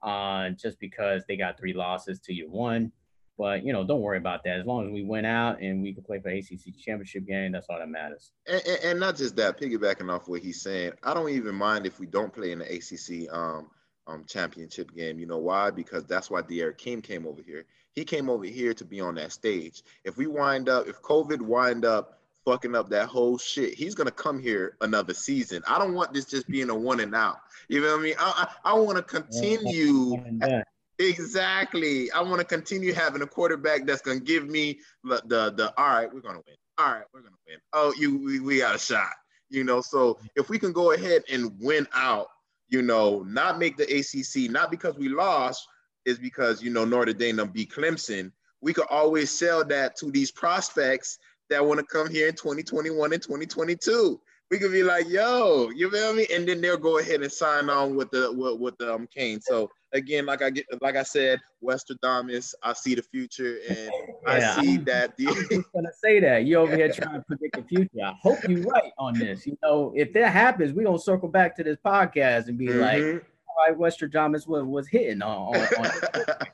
uh, just because they got three losses to you one. But you know, don't worry about that. As long as we went out and we can play for ACC championship game, that's all that matters. And, and, and, not just that, piggybacking off what he's saying, I don't even mind if we don't play in the ACC um, um, championship game. You know why? Because that's why D'Eriq King came over here. He came over here to be on that stage. If we wind up, if COVID wind up fucking up that whole shit, he's gonna come here another season. I don't want this just being a one and out. You know what I mean? I I, I want to continue. Exactly. I want to continue having a quarterback that's to give me the, the, the, all right, we're to win. All right, we're to win. Oh, you, we, we got a shot, you know? So if we can go ahead and win out, you know, not make the ACC, not because we lost, is because, you know, Notre Dame beat Clemson. We could always sell that to these prospects that want to come here in 2021 and 2022 we could be like, yo, you feel me? And then they'll go ahead and sign on with the with, with the um Kane. So again, like I get like I said, Westradamus, I see the future and yeah, I see that the I'm gonna say that. You over here trying to predict the future. I hope you're right on this. You know, if that happens, we're gonna circle back to this podcast and be mm-hmm. like, all right, Westradamus was was hitting on, on, on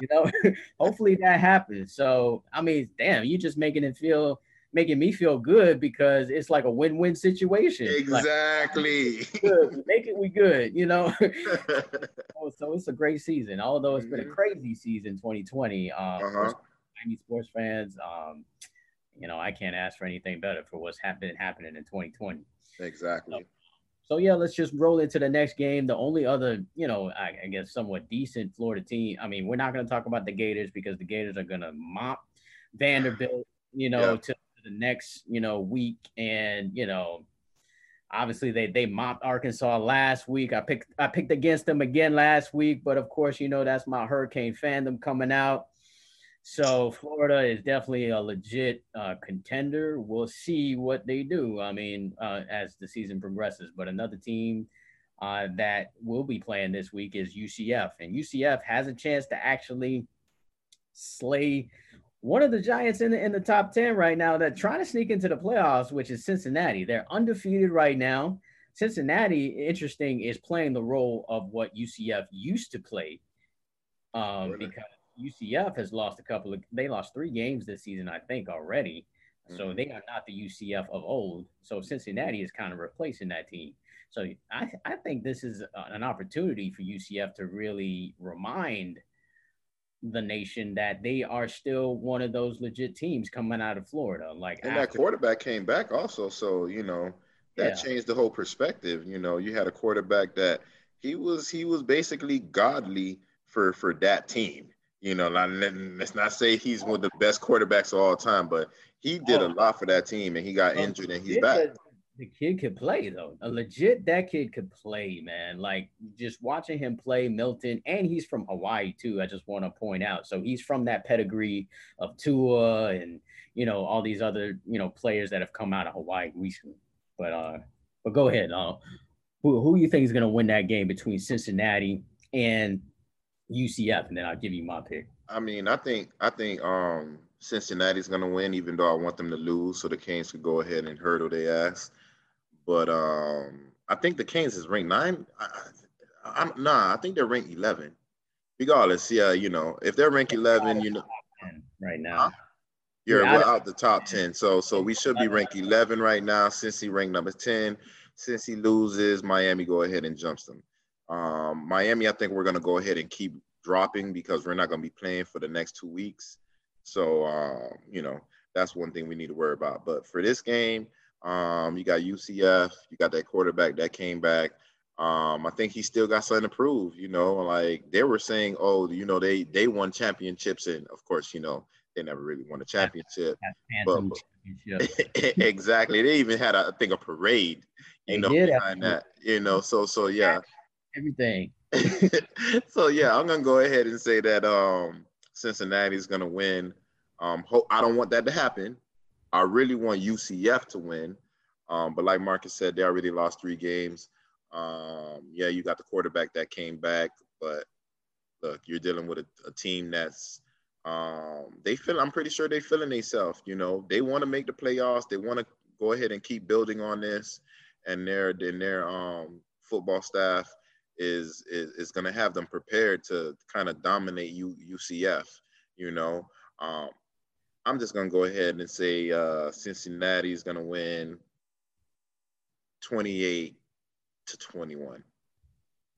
you know, hopefully that happens. So I mean, damn, you just making it feel making me feel good because it's like a win-win situation. Exactly. Like, good. Make it we good, you know. so, so, it's a great season. Although it's been a mm-hmm. crazy season 2020. Um uh-huh. Miami sports fans, um, you know, I can't ask for anything better for what's happened happening in 2020. Exactly. So, so yeah, let's just roll into the next game. The only other, you know, I, I guess somewhat decent Florida team. I mean, we're not going to talk about the Gators because the Gators are going to mop Vanderbilt, you know, yeah. to the next, you know, week. And, you know, obviously they they mopped Arkansas last week. I picked I picked against them again last week, but of course, you know, that's my hurricane fandom coming out. So Florida is definitely a legit uh, contender. We'll see what they do. I mean, uh, as the season progresses, but another team uh, that will be playing this week is UCF, and UCF has a chance to actually slay one of the Giants in the, in the top 10 right now that trying to sneak into the playoffs, which is Cincinnati. They're undefeated right now. Cincinnati, interesting, is playing the role of what UCF used to play um, really? because UCF has lost a couple of, they lost three games this season, I think, already. Mm-hmm. So they are not the UCF of old. So Cincinnati is kind of replacing that team. So I, I think this is an opportunity for UCF to really remind the nation that they are still one of those legit teams coming out of Florida. Like and after- that quarterback came back also. So, you know, that yeah. changed the whole perspective. You know, you had a quarterback that he was he was basically godly for for that team. You know, let's not say he's one of the best quarterbacks of all time, but he did a oh. lot for that team, and he got injured, and he's back. The kid could play though. A legit that kid could play, man. Like just watching him play Milton, and he's from Hawaii too. I just want to point out. So he's from that pedigree of Tua and you know all these other you know players that have come out of Hawaii recently. But uh, but go ahead. Uh, who who you think is gonna win that game between Cincinnati and UCF? And then I'll give you my pick. I mean, I think I think um Cincinnati's gonna win, even though I want them to lose, so the Canes could go ahead and hurdle their ass. But um, I think the Canes is ranked nine. I, am nah, I think they're ranked eleven. Regardless, yeah, you know, if they're ranked eleven, you know, right now. Huh? You're yeah, out the top 10. So so we should be ranked 11 right now. Since he ranked number 10. Since he loses, Miami go ahead and jumps them. Um, Miami, I think we're gonna go ahead and keep dropping because we're not gonna be playing for the next two weeks. So uh, you know, that's one thing we need to worry about. But for this game, um, you got UCF, you got that quarterback that came back. Um, I think he still got something to prove. You know, like they were saying, oh, you know, they they won championships, and of course, you know, they never really won a championship. But, championship. exactly. They even had, a, I think, a parade, you they know, behind that. You know, so so yeah. Everything. so yeah, I'm gonna go ahead and say that um Cincinnati's gonna win. Um, ho- I don't want that to happen. I really want UCF to win. Um, but like Marcus said, they already lost three games. Um, yeah, you got the quarterback that came back, but look, you're dealing with a, a team that's um, they feel I'm pretty sure they feeling themselves. You know, they want to make the playoffs. They want to go ahead and keep building on this, and their then their um, football staff is is, is going to have them prepared to kind of dominate U, UCF. You know, um, I'm just going to go ahead and say uh, Cincinnati is going to win 28 to 21.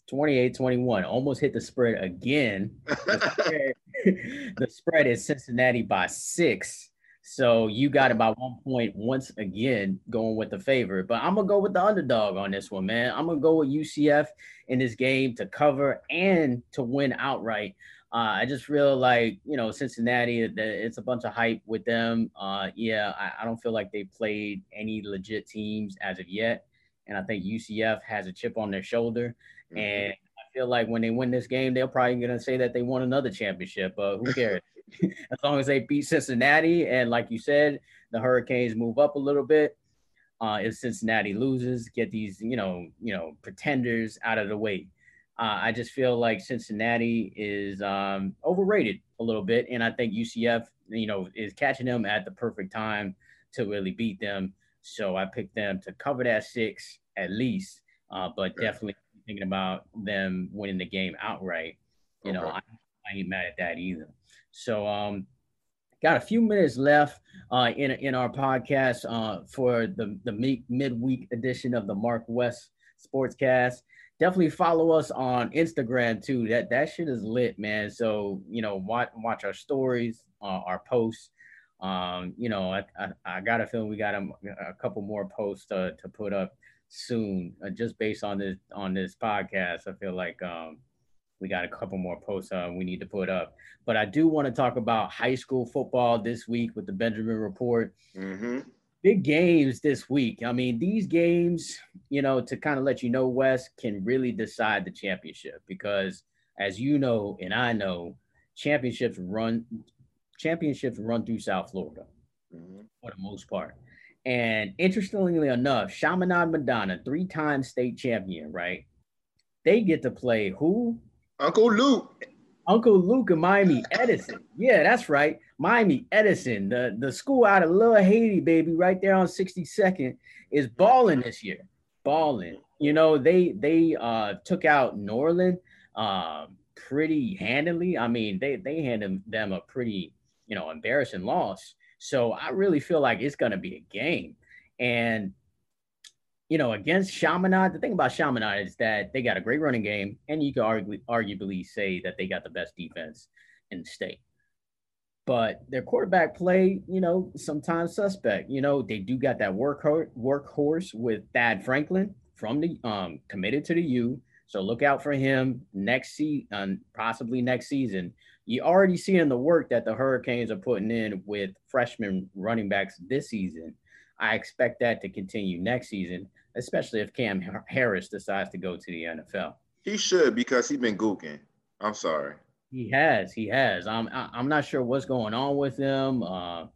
28 21 almost hit the spread again the, spread, the spread is cincinnati by six so you got about one point once again going with the favorite but i'm gonna go with the underdog on this one man i'm gonna go with ucf in this game to cover and to win outright uh, I just feel like you know Cincinnati. It's a bunch of hype with them. Uh, yeah, I, I, don't feel like they played any legit teams as of yet, and I think UCF has a chip on their shoulder. Mm-hmm. And I feel like when they win this game, they're probably going to say that they won another championship. But who cares? as long as they beat Cincinnati, and like you said, the Hurricanes move up a little bit. Uh, if Cincinnati loses, get these you know you know pretenders out of the way. Uh, I just feel like Cincinnati is um, overrated a little bit, and I think UCF, you know, is catching them at the perfect time to really beat them. So I picked them to cover that six at least, uh, but definitely thinking about them winning the game outright. You okay. know, I, I, ain't mad at that either. So, um, got a few minutes left uh, in in our podcast uh, for the the midweek edition of the Mark West Sportscast. Definitely follow us on Instagram too. That that shit is lit, man. So you know, watch watch our stories, uh, our posts. Um, you know, I, I, I got a feeling we got a, a couple more posts to put up soon, uh, just based on this on this podcast. I feel like um, we got a couple more posts uh, we need to put up. But I do want to talk about high school football this week with the Benjamin Report. Mm-hmm. Big games this week. I mean, these games, you know, to kind of let you know, Wes can really decide the championship because, as you know, and I know, championships run championships run through South Florida mm-hmm. for the most part. And interestingly enough, Chaminade Madonna, three-time state champion, right? they get to play who? Uncle Luke. Uncle Luke and Miami Edison. Yeah, that's right. Miami Edison, the, the school out of Little Haiti, baby, right there on 62nd, is balling this year. Balling. You know, they they uh took out Norland uh, pretty handily. I mean, they they handed them a pretty, you know, embarrassing loss. So I really feel like it's gonna be a game. And you know, against Chaminade, the thing about Chaminade is that they got a great running game, and you could arguably, arguably say that they got the best defense in the state. But their quarterback play, you know, sometimes suspect. You know, they do got that workhorse workhorse with Thad Franklin from the um committed to the U. So look out for him next season, um, possibly next season. You already seeing the work that the Hurricanes are putting in with freshman running backs this season I expect that to continue next season, especially if Cam Harris decides to go to the NFL. He should because he's been gooking. I'm sorry. He has. He has. I'm. I'm not sure what's going on with him. Uh,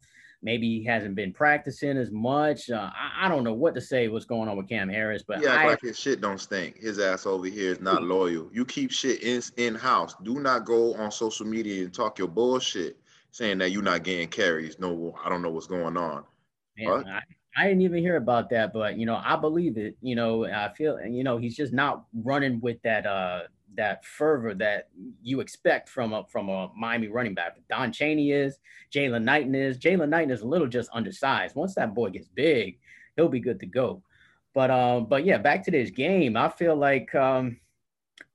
maybe he hasn't been practicing as much. Uh, I, I, don't know what to say. What's going on with Cam Harris? But yeah, I, like his shit don't stink. His ass over here is not loyal. You keep shit in in house. Do not go on social media and talk your bullshit saying that you're not getting carries. No, I don't know what's going on. Man, I, I didn't even hear about that, but you know, I believe it. You know, I feel, you know, he's just not running with that uh that fervor that you expect from a from a Miami running back. Don Chaney is, Jalen Knighton is. Jalen Knighton is a little just undersized. Once that boy gets big, he'll be good to go. But um, but yeah, back to this game. I feel like um,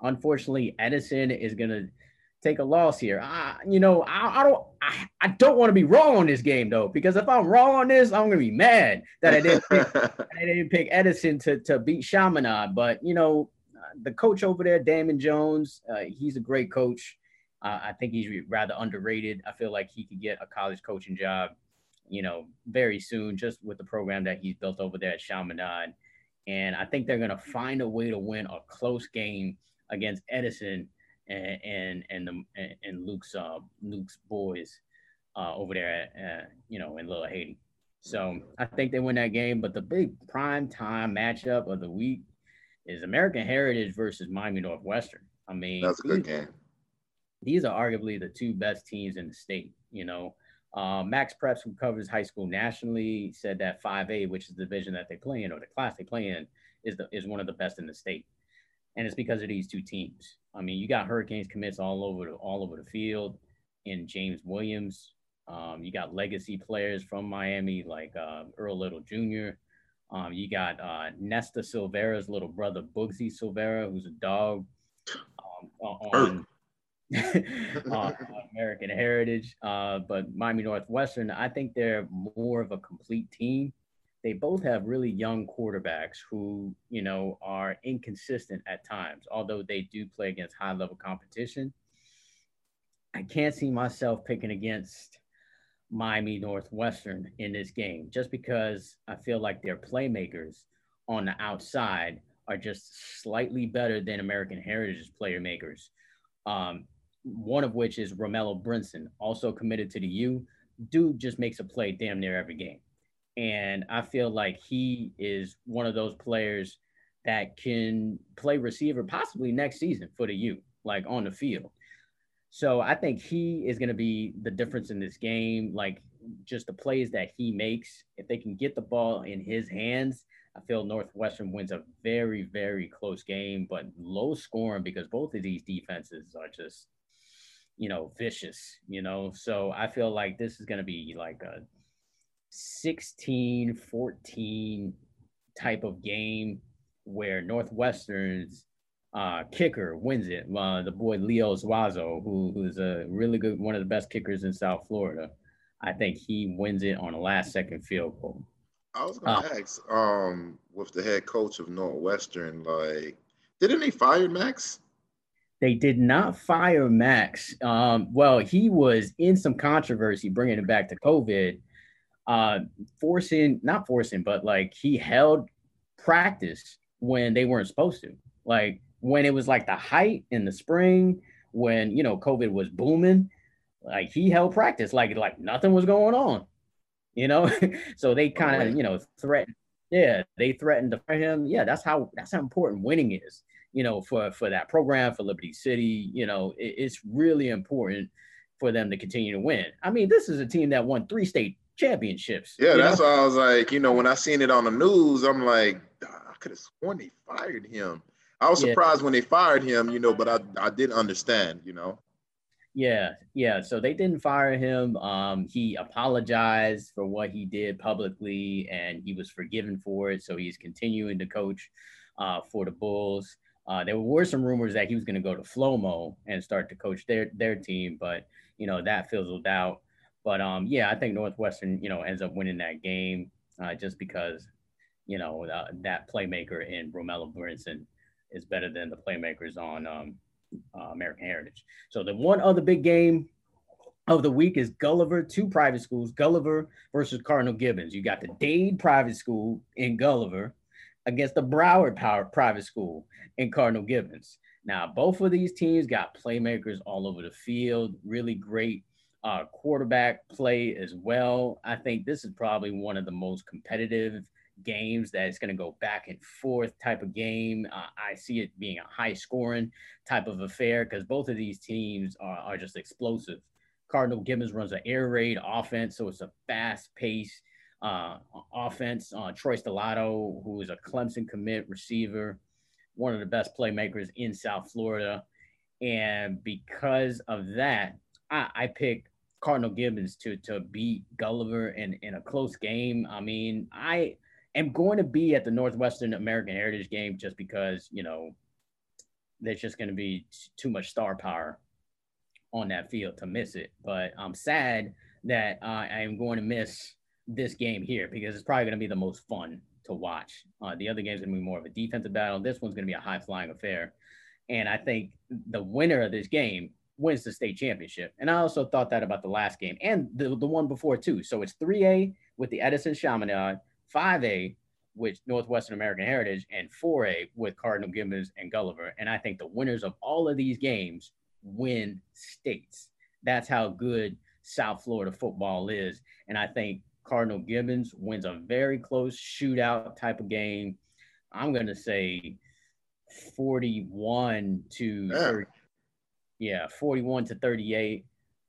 unfortunately, Edison is gonna take a loss here. I, you know, I, I don't, I, I don't want to be wrong on this game though, because if I'm wrong on this, I'm gonna be mad that I didn't, pick, I didn't pick Edison to to beat Chaminade. But you know, the coach over there, Damon Jones, uh, he's a great coach. Uh, I think he's rather underrated. I feel like he could get a college coaching job, you know, very soon, just with the program that he's built over there at Chaminade. And I think they're gonna find a way to win a close game against Edison and and and the and Luke's uh, Luke's boys uh, over there at uh, you know in Little Haiti. So I think they win that game. But the big prime time matchup of the week is American Heritage versus Miami Northwestern. I mean, that's a good these, game. These are arguably the two best teams in the state. You know, uh, Max Preps, who covers high school nationally, said that 5A, which is the division that they play in or the class they play in, is the is one of the best in the state and it's because of these two teams. I mean, you got Hurricanes commits all over the, all over the field in James Williams. Um, you got legacy players from Miami like uh, Earl Little Jr. Um, you got uh, Nesta Silvera's little brother, Bugsy Silvera, who's a dog um, on, on American Heritage. Uh, but Miami Northwestern, I think they're more of a complete team they both have really young quarterbacks who, you know, are inconsistent at times, although they do play against high level competition. I can't see myself picking against Miami Northwestern in this game just because I feel like their playmakers on the outside are just slightly better than American Heritage's playmakers. Um, one of which is Romello Brinson, also committed to the U. Dude just makes a play damn near every game. And I feel like he is one of those players that can play receiver possibly next season for the U, like on the field. So I think he is going to be the difference in this game. Like just the plays that he makes, if they can get the ball in his hands, I feel Northwestern wins a very, very close game, but low scoring because both of these defenses are just, you know, vicious, you know. So I feel like this is going to be like a 16 14 type of game where Northwestern's uh, kicker wins it. Uh, the boy Leo Zuazo, who, who's a really good, one of the best kickers in South Florida. I think he wins it on a last second field goal. I was gonna uh, ask, um, with the head coach of Northwestern, like, didn't they fire Max? They did not fire Max. Um, well, he was in some controversy bringing it back to COVID uh, forcing, not forcing, but like he held practice when they weren't supposed to. Like when it was like the height in the spring, when you know COVID was booming, like he held practice like like nothing was going on, you know. so they kind of you know threatened. Yeah, they threatened to fire him. Yeah, that's how that's how important winning is. you know, for for that program for Liberty City. You know, it, it's really important for them to continue to win. I mean, this is a team that won three state championships. Yeah, that's know? why I was like, you know, when I seen it on the news, I'm like, I could have sworn they fired him. I was surprised yeah. when they fired him, you know, but I, I did understand, you know. Yeah, yeah. So they didn't fire him. Um, he apologized for what he did publicly, and he was forgiven for it. So he's continuing to coach uh, for the Bulls. Uh, there were some rumors that he was going to go to Flomo and start to coach their their team, but you know that fizzled out. But um, yeah, I think Northwestern, you know, ends up winning that game uh, just because, you know, uh, that playmaker in Romello Brinson is better than the playmakers on um, uh, American Heritage. So the one other big game of the week is Gulliver, two private schools, Gulliver versus Cardinal Gibbons. You got the Dade Private School in Gulliver against the Broward Power Private School in Cardinal Gibbons. Now, both of these teams got playmakers all over the field, really great uh, quarterback play as well. I think this is probably one of the most competitive games that it's going to go back and forth type of game. Uh, I see it being a high scoring type of affair because both of these teams are, are just explosive. Cardinal Gibbons runs an air raid offense, so it's a fast pace uh, offense. Uh, Troy Stellato, who is a Clemson commit receiver, one of the best playmakers in South Florida. And because of that, I, I pick Cardinal Gibbons to to beat Gulliver in, in a close game. I mean, I am going to be at the Northwestern American Heritage game just because, you know, there's just going to be too much star power on that field to miss it. But I'm sad that uh, I am going to miss this game here because it's probably going to be the most fun to watch. Uh, the other game's going to be more of a defensive battle. This one's going to be a high flying affair. And I think the winner of this game wins the state championship. And I also thought that about the last game and the, the one before too. So it's 3A with the Edison Chaminade 5A with Northwestern American Heritage, and 4A with Cardinal Gibbons and Gulliver. And I think the winners of all of these games win states. That's how good South Florida football is. And I think Cardinal Gibbons wins a very close shootout type of game. I'm going to say 41 to 30, yeah, 41 to 38.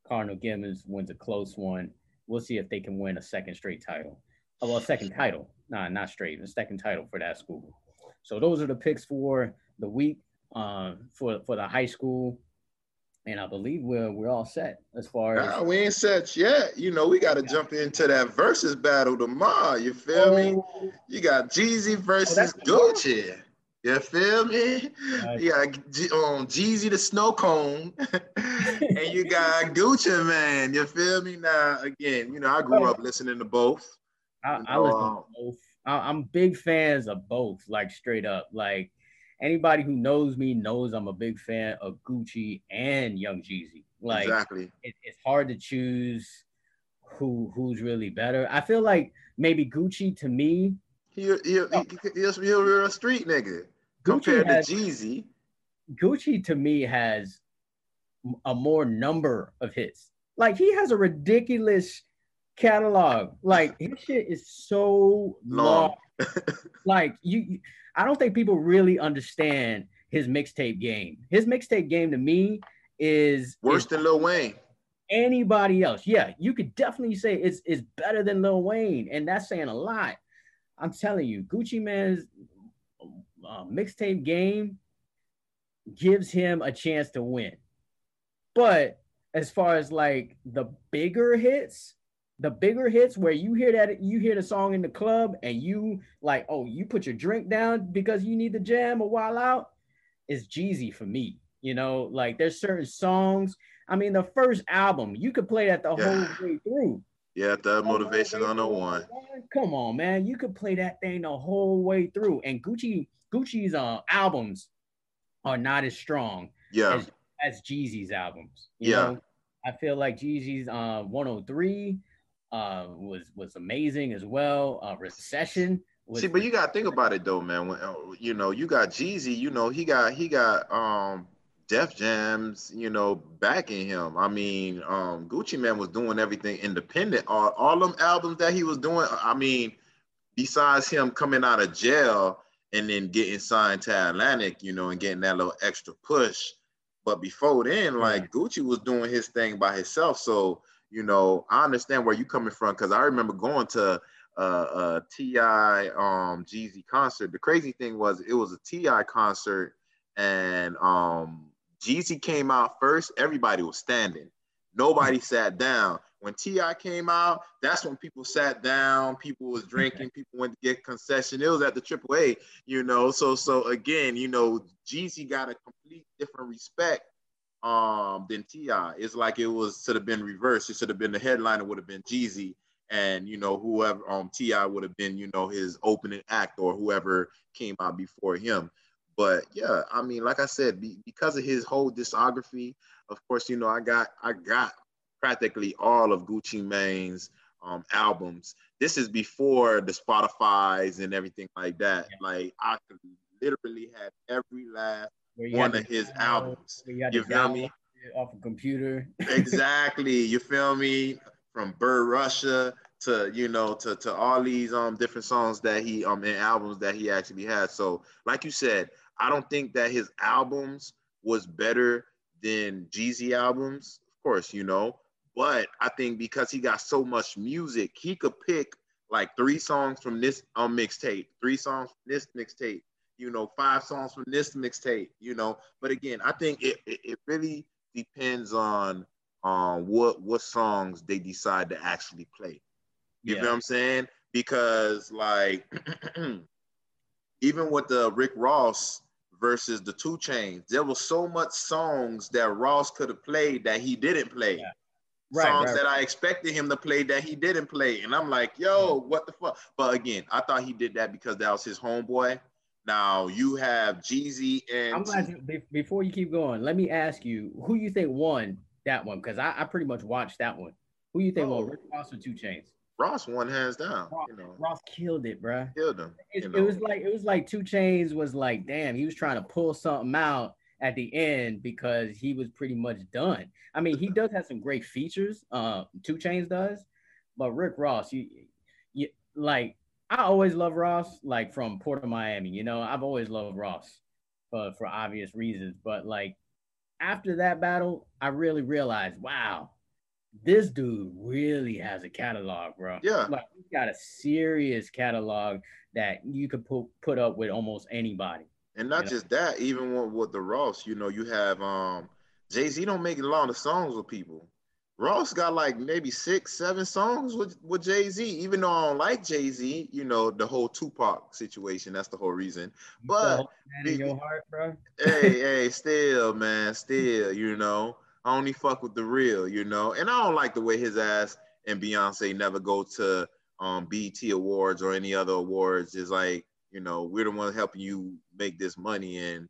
Cardinal Gibbons wins a close one. We'll see if they can win a second straight title. Oh, well, second title. Nah, not straight. The second title for that school. So those are the picks for the week uh, for for the high school. And I believe we're we're all set as far as nah, we ain't set yet. You know, we got to yeah. jump into that versus battle tomorrow. You feel oh. me? You got Jeezy versus oh, Gucci. You feel me? Nice. You got um, Jeezy the snow cone, and you got Gucci Mane. You feel me? Now, again, you know, I grew up listening to both. I, I listen to both. I, am big fans of both, like straight up. Like anybody who knows me knows I'm a big fan of Gucci and Young Jeezy. Like exactly, it, it's hard to choose who who's really better. I feel like maybe Gucci to me. He he, he, he's a street nigga compared has, to Jeezy. Gucci to me has a more number of hits. Like he has a ridiculous catalog. Like his shit is so long. long. like you, I don't think people really understand his mixtape game. His mixtape game to me is worse is than Lil Wayne. Anybody else? Yeah, you could definitely say it's it's better than Lil Wayne, and that's saying a lot. I'm telling you, Gucci Mane's uh, mixtape game gives him a chance to win. But as far as like the bigger hits, the bigger hits where you hear that you hear the song in the club and you like, oh, you put your drink down because you need the jam a while out, is Jeezy for me. You know, like there's certain songs. I mean, the first album, you could play that the yeah. whole way through. Yeah, the motivation on the one. Come on, man. You could play that thing the whole way through. And Gucci, Gucci's uh albums are not as strong yeah. as, as Jeezy's albums. yeah. Know? I feel like Jeezy's uh 103 uh, was was amazing as well. Uh, recession. Was- See, but you gotta think about it though, man. When, uh, you know, you got Jeezy. You know, he got he got um Def Jams. You know, backing him. I mean, um, Gucci Mane was doing everything independent. All all them albums that he was doing. I mean, besides him coming out of jail and then getting signed to Atlantic, you know, and getting that little extra push. But before then, like Gucci was doing his thing by himself. So, you know, I understand where you're coming from because I remember going to uh, a T.I. um Jeezy concert. The crazy thing was it was a T.I. concert and um Jeezy came out first, everybody was standing. Nobody sat down. When T.I. came out, that's when people sat down, people was drinking, people went to get concession. It was at the AAA, you know. So so again, you know, Jeezy got a complete different respect um than T.I. It's like it was should have been reversed. It should have been the headliner would have been Jeezy and you know whoever um T.I. would have been you know his opening act or whoever came out before him. But yeah, I mean, like I said, be, because of his whole discography, of course, you know, I got I got practically all of Gucci Mane's um, albums. This is before the Spotify's and everything like that. Yeah. Like I literally had every last one of his albums. You, you feel me? Off a computer. exactly. You feel me? From Bird Russia to you know to to all these um different songs that he um and albums that he actually had. So like you said, I don't think that his albums was better than Jeezy albums, of course, you know. But I think because he got so much music, he could pick like three songs from this um, mixtape, three songs from this mixtape, you know, five songs from this mixtape, you know. But again, I think it, it, it really depends on um what what songs they decide to actually play. You yeah. know what I'm saying? Because like even with the Rick Ross versus the 2 Chainz. There was so much songs that Ross could have played that he didn't play. Yeah. Right, songs right, that I expected him to play that he didn't play. And I'm like, yo, hmm. what the fuck? But again, I thought he did that because that was his homeboy. Now you have Jeezy and I'm glad you, before you keep going, let me ask you who you think won that one? Because I, I, pretty much watched that one. Who you think oh. won, Rick Ross or 2 Chainz? Ross won hands down. Ross, you know. Ross killed it, bro. Killed him. It, it, was like it was like 2 Chainz was like, damn, he was trying to pull something out at the end because he was pretty much done. I mean, he does have some great features. Uh, 2 Chainz does, but Rick Ross, you, you like. I always love Ross, like from Port of Miami. You know, I've always loved Ross for for obvious reasons. But like after that battle, I really realized, wow, this dude really has a catalog, bro. Yeah. Like he's got a serious catalog that you could put put up with almost anybody. And not just that, even with, with, the Ross, you know, you have um Jay Z don't make a lot of songs with people. Ross got like maybe six, seven songs with, with Jay Z. Even though I don't like Jay Z, you know the whole Tupac situation. That's the whole reason. But man in your heart, bro. hey, hey, still, man, still, you know. I only fuck with the real, you know. And I don't like the way his ass and Beyonce never go to um BET awards or any other awards. Is like, you know, we're the ones helping you make this money and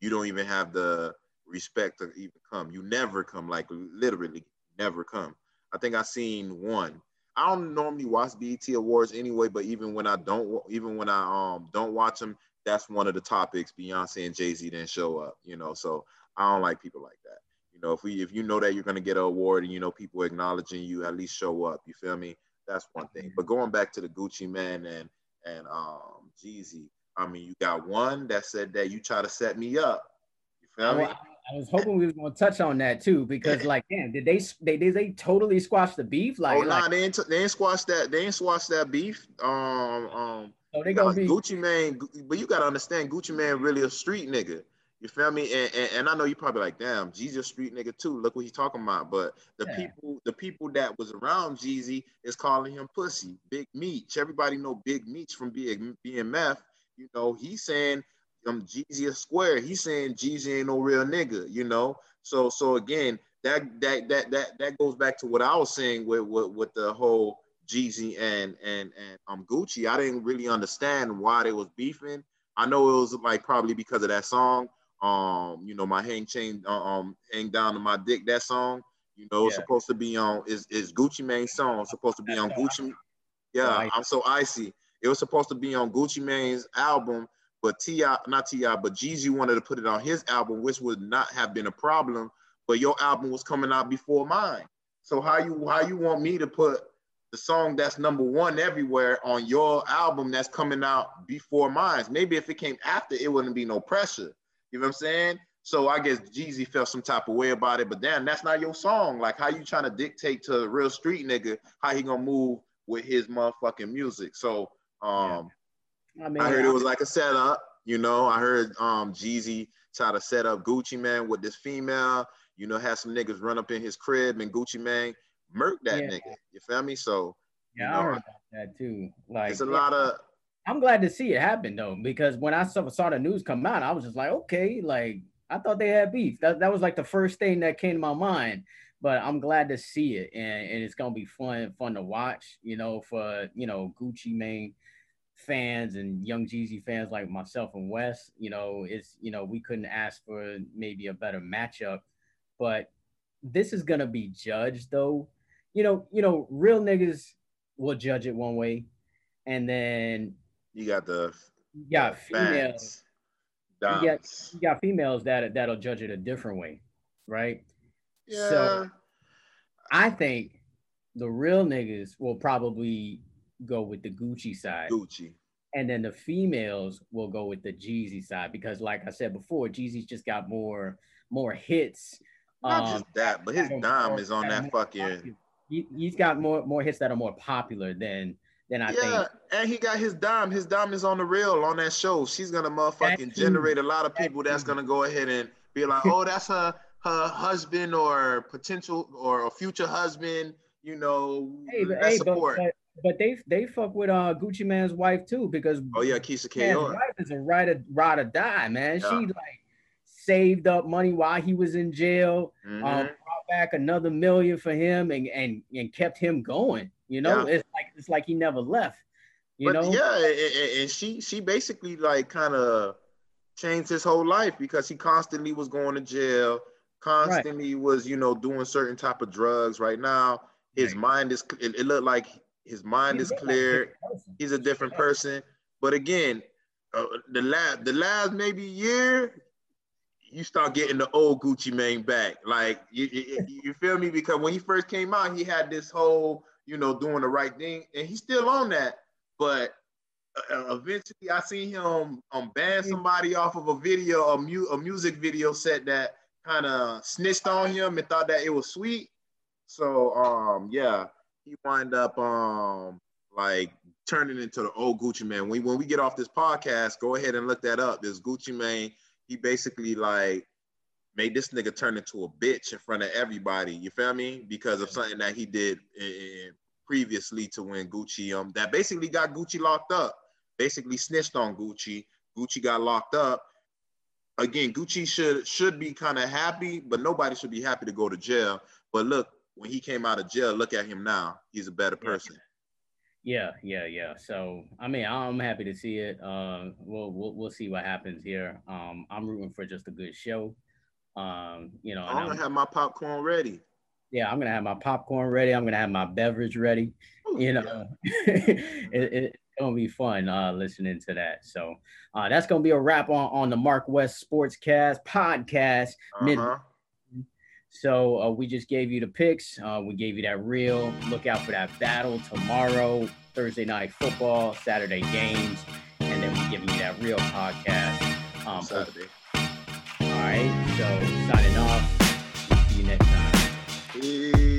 you don't even have the respect to even come. You never come, like literally never come. I think I seen one. I don't normally watch BET awards anyway, but even when I don't, even when I um don't watch them, that's one of the topics. Beyonce and Jay Z didn't show up, you know. So I don't like people like that. You know, if we if you know that you're gonna get an award and you know people acknowledging you, at least show up. You feel me? That's one thing. But going back to the Gucci man and and um Jeezy, I mean, you got one that said that you try to set me up. You feel me? I was hoping we was gonna touch on that too, because like, damn, did they they did they totally squash the beef? Like, oh nah, like, they ain't they ain't squash that they ain't squash that beef. Um, um, so they gonna be Gucci Mane, but you gotta understand, Gucci Mane really a street nigga. You feel me? And, and, and, I know you probably like, damn, Jeezy a street nigga too. Look what he's talking about. But the yeah. people, the people that was around Jeezy is calling him pussy, Big Meech. Everybody know Big Meech from being BMF. You know, he's saying um Jeezy a square. He's saying Jeezy ain't no real nigga, you know. So so again, that that that that that goes back to what I was saying with with, with the whole Jeezy and and and um Gucci. I didn't really understand why they was beefing. I know it was like probably because of that song um, you know, my hang chain, uh, um, hang down to my dick. That song, you know, yeah. supposed to be on is is Gucci Mane's song. Supposed to be on Gucci. Yeah, I'm so icy. It was supposed to be on Gucci Mane's album, but T.I., not T.I., but Jeezy wanted to put it on his album, which would not have been a problem. But your album was coming out before mine. So how you how you want me to put the song that's number one everywhere on your album that's coming out before mine. Maybe if it came after, it wouldn't be no pressure. You know what I'm saying? So I guess Jeezy felt some type of way about it, but damn, that's not your song. Like, how you trying to dictate to a real street nigga how he gonna move with his motherfucking music? So, um, yeah. I, mean, I heard it was like a setup. You know, I heard um Jeezy try to set up Gucci Mane with this female. You know, had some niggas run up in his crib and Gucci Mane murk that yeah. nigga. You feel me? So yeah, you know, I heard about that too. Like it's a lot of. I'm glad to see it happen though, because when I saw, saw the news come out, I was just like, okay, like I thought they had beef. That, that was like the first thing that came to my mind. But I'm glad to see it, and, and it's gonna be fun fun to watch. You know, for you know Gucci Mane fans and Young Jeezy fans like myself and Wes. You know, it's you know we couldn't ask for maybe a better matchup, but this is gonna be judged though you know, you know, real niggas will judge it one way, and then you got the you got females. You got, you got females that that'll judge it a different way, right? Yeah. So I think the real niggas will probably go with the Gucci side. Gucci. And then the females will go with the Jeezy side because, like I said before, Jeezy's just got more more hits. Not um, just that, but his dime is on that fucking he, he's got more more hits that are more popular than than I yeah, think. Yeah, and he got his dime. His dime is on the real on that show. She's gonna motherfucking generate a lot of people that's gonna go ahead and be like, oh, that's her her husband or potential or a future husband. You know, hey, but, hey, but, but, but, they they fuck with uh Gucci Mane's wife too because oh yeah, Keyshia Ka'oir is a ride or ride or die man. Yeah. She like saved up money while he was in jail. Mm-hmm. Um, back another million for him and and and kept him going. You know, yeah. it's like it's like he never left. You but know, yeah, and she she basically like kind of changed his whole life because he constantly was going to jail, constantly right. was you know doing certain type of drugs. Right now, his right. mind is it, it looked like his mind He's is clear. Like He's a different person. But again, uh, the last the last maybe year, you start getting the old Gucci Mane back. Like you, you, you, feel me? Because when he first came out, he had this whole, you know, doing the right thing, and he's still on that. But uh, uh eventually, I seen him um ban somebody off of a video, a, mu- a music video set that kind of snitched on him and thought that it was sweet. So um yeah, he wind up um like turning into the old Gucci Mane. When, when we get off this podcast, go ahead and look that up. There's Gucci Mane he basically like made this nigga turn into a bitch in front of everybody. You feel me? Because of something that he did in, previously to when Gucci um that basically got Gucci locked up. Basically snitched on Gucci. Gucci got locked up. Again, Gucci should should be kind of happy, but nobody should be happy to go to jail. But look, when he came out of jail, look at him now. He's a better person. Yeah, yeah, yeah. So I mean, I'm happy to see it. Uh, we'll we'll, we'll see what happens here. Um, I'm rooting for just a good show. Um, you know, I'm gonna have my popcorn ready. Yeah, I'm gonna have my popcorn ready. I'm gonna have my beverage ready. Ooh, you know, yeah. it, it's gonna be fun uh, listening to that. So uh, that's gonna be a wrap on on the Mark West Sportscast podcast. Uh-huh. Mid- so uh, we just gave you the picks. Uh, we gave you that real. Look out for that battle tomorrow, Thursday night football, Saturday games, and then we're giving you that real podcast. Um, Saturday. All right. So signing off. See you next time. Peace.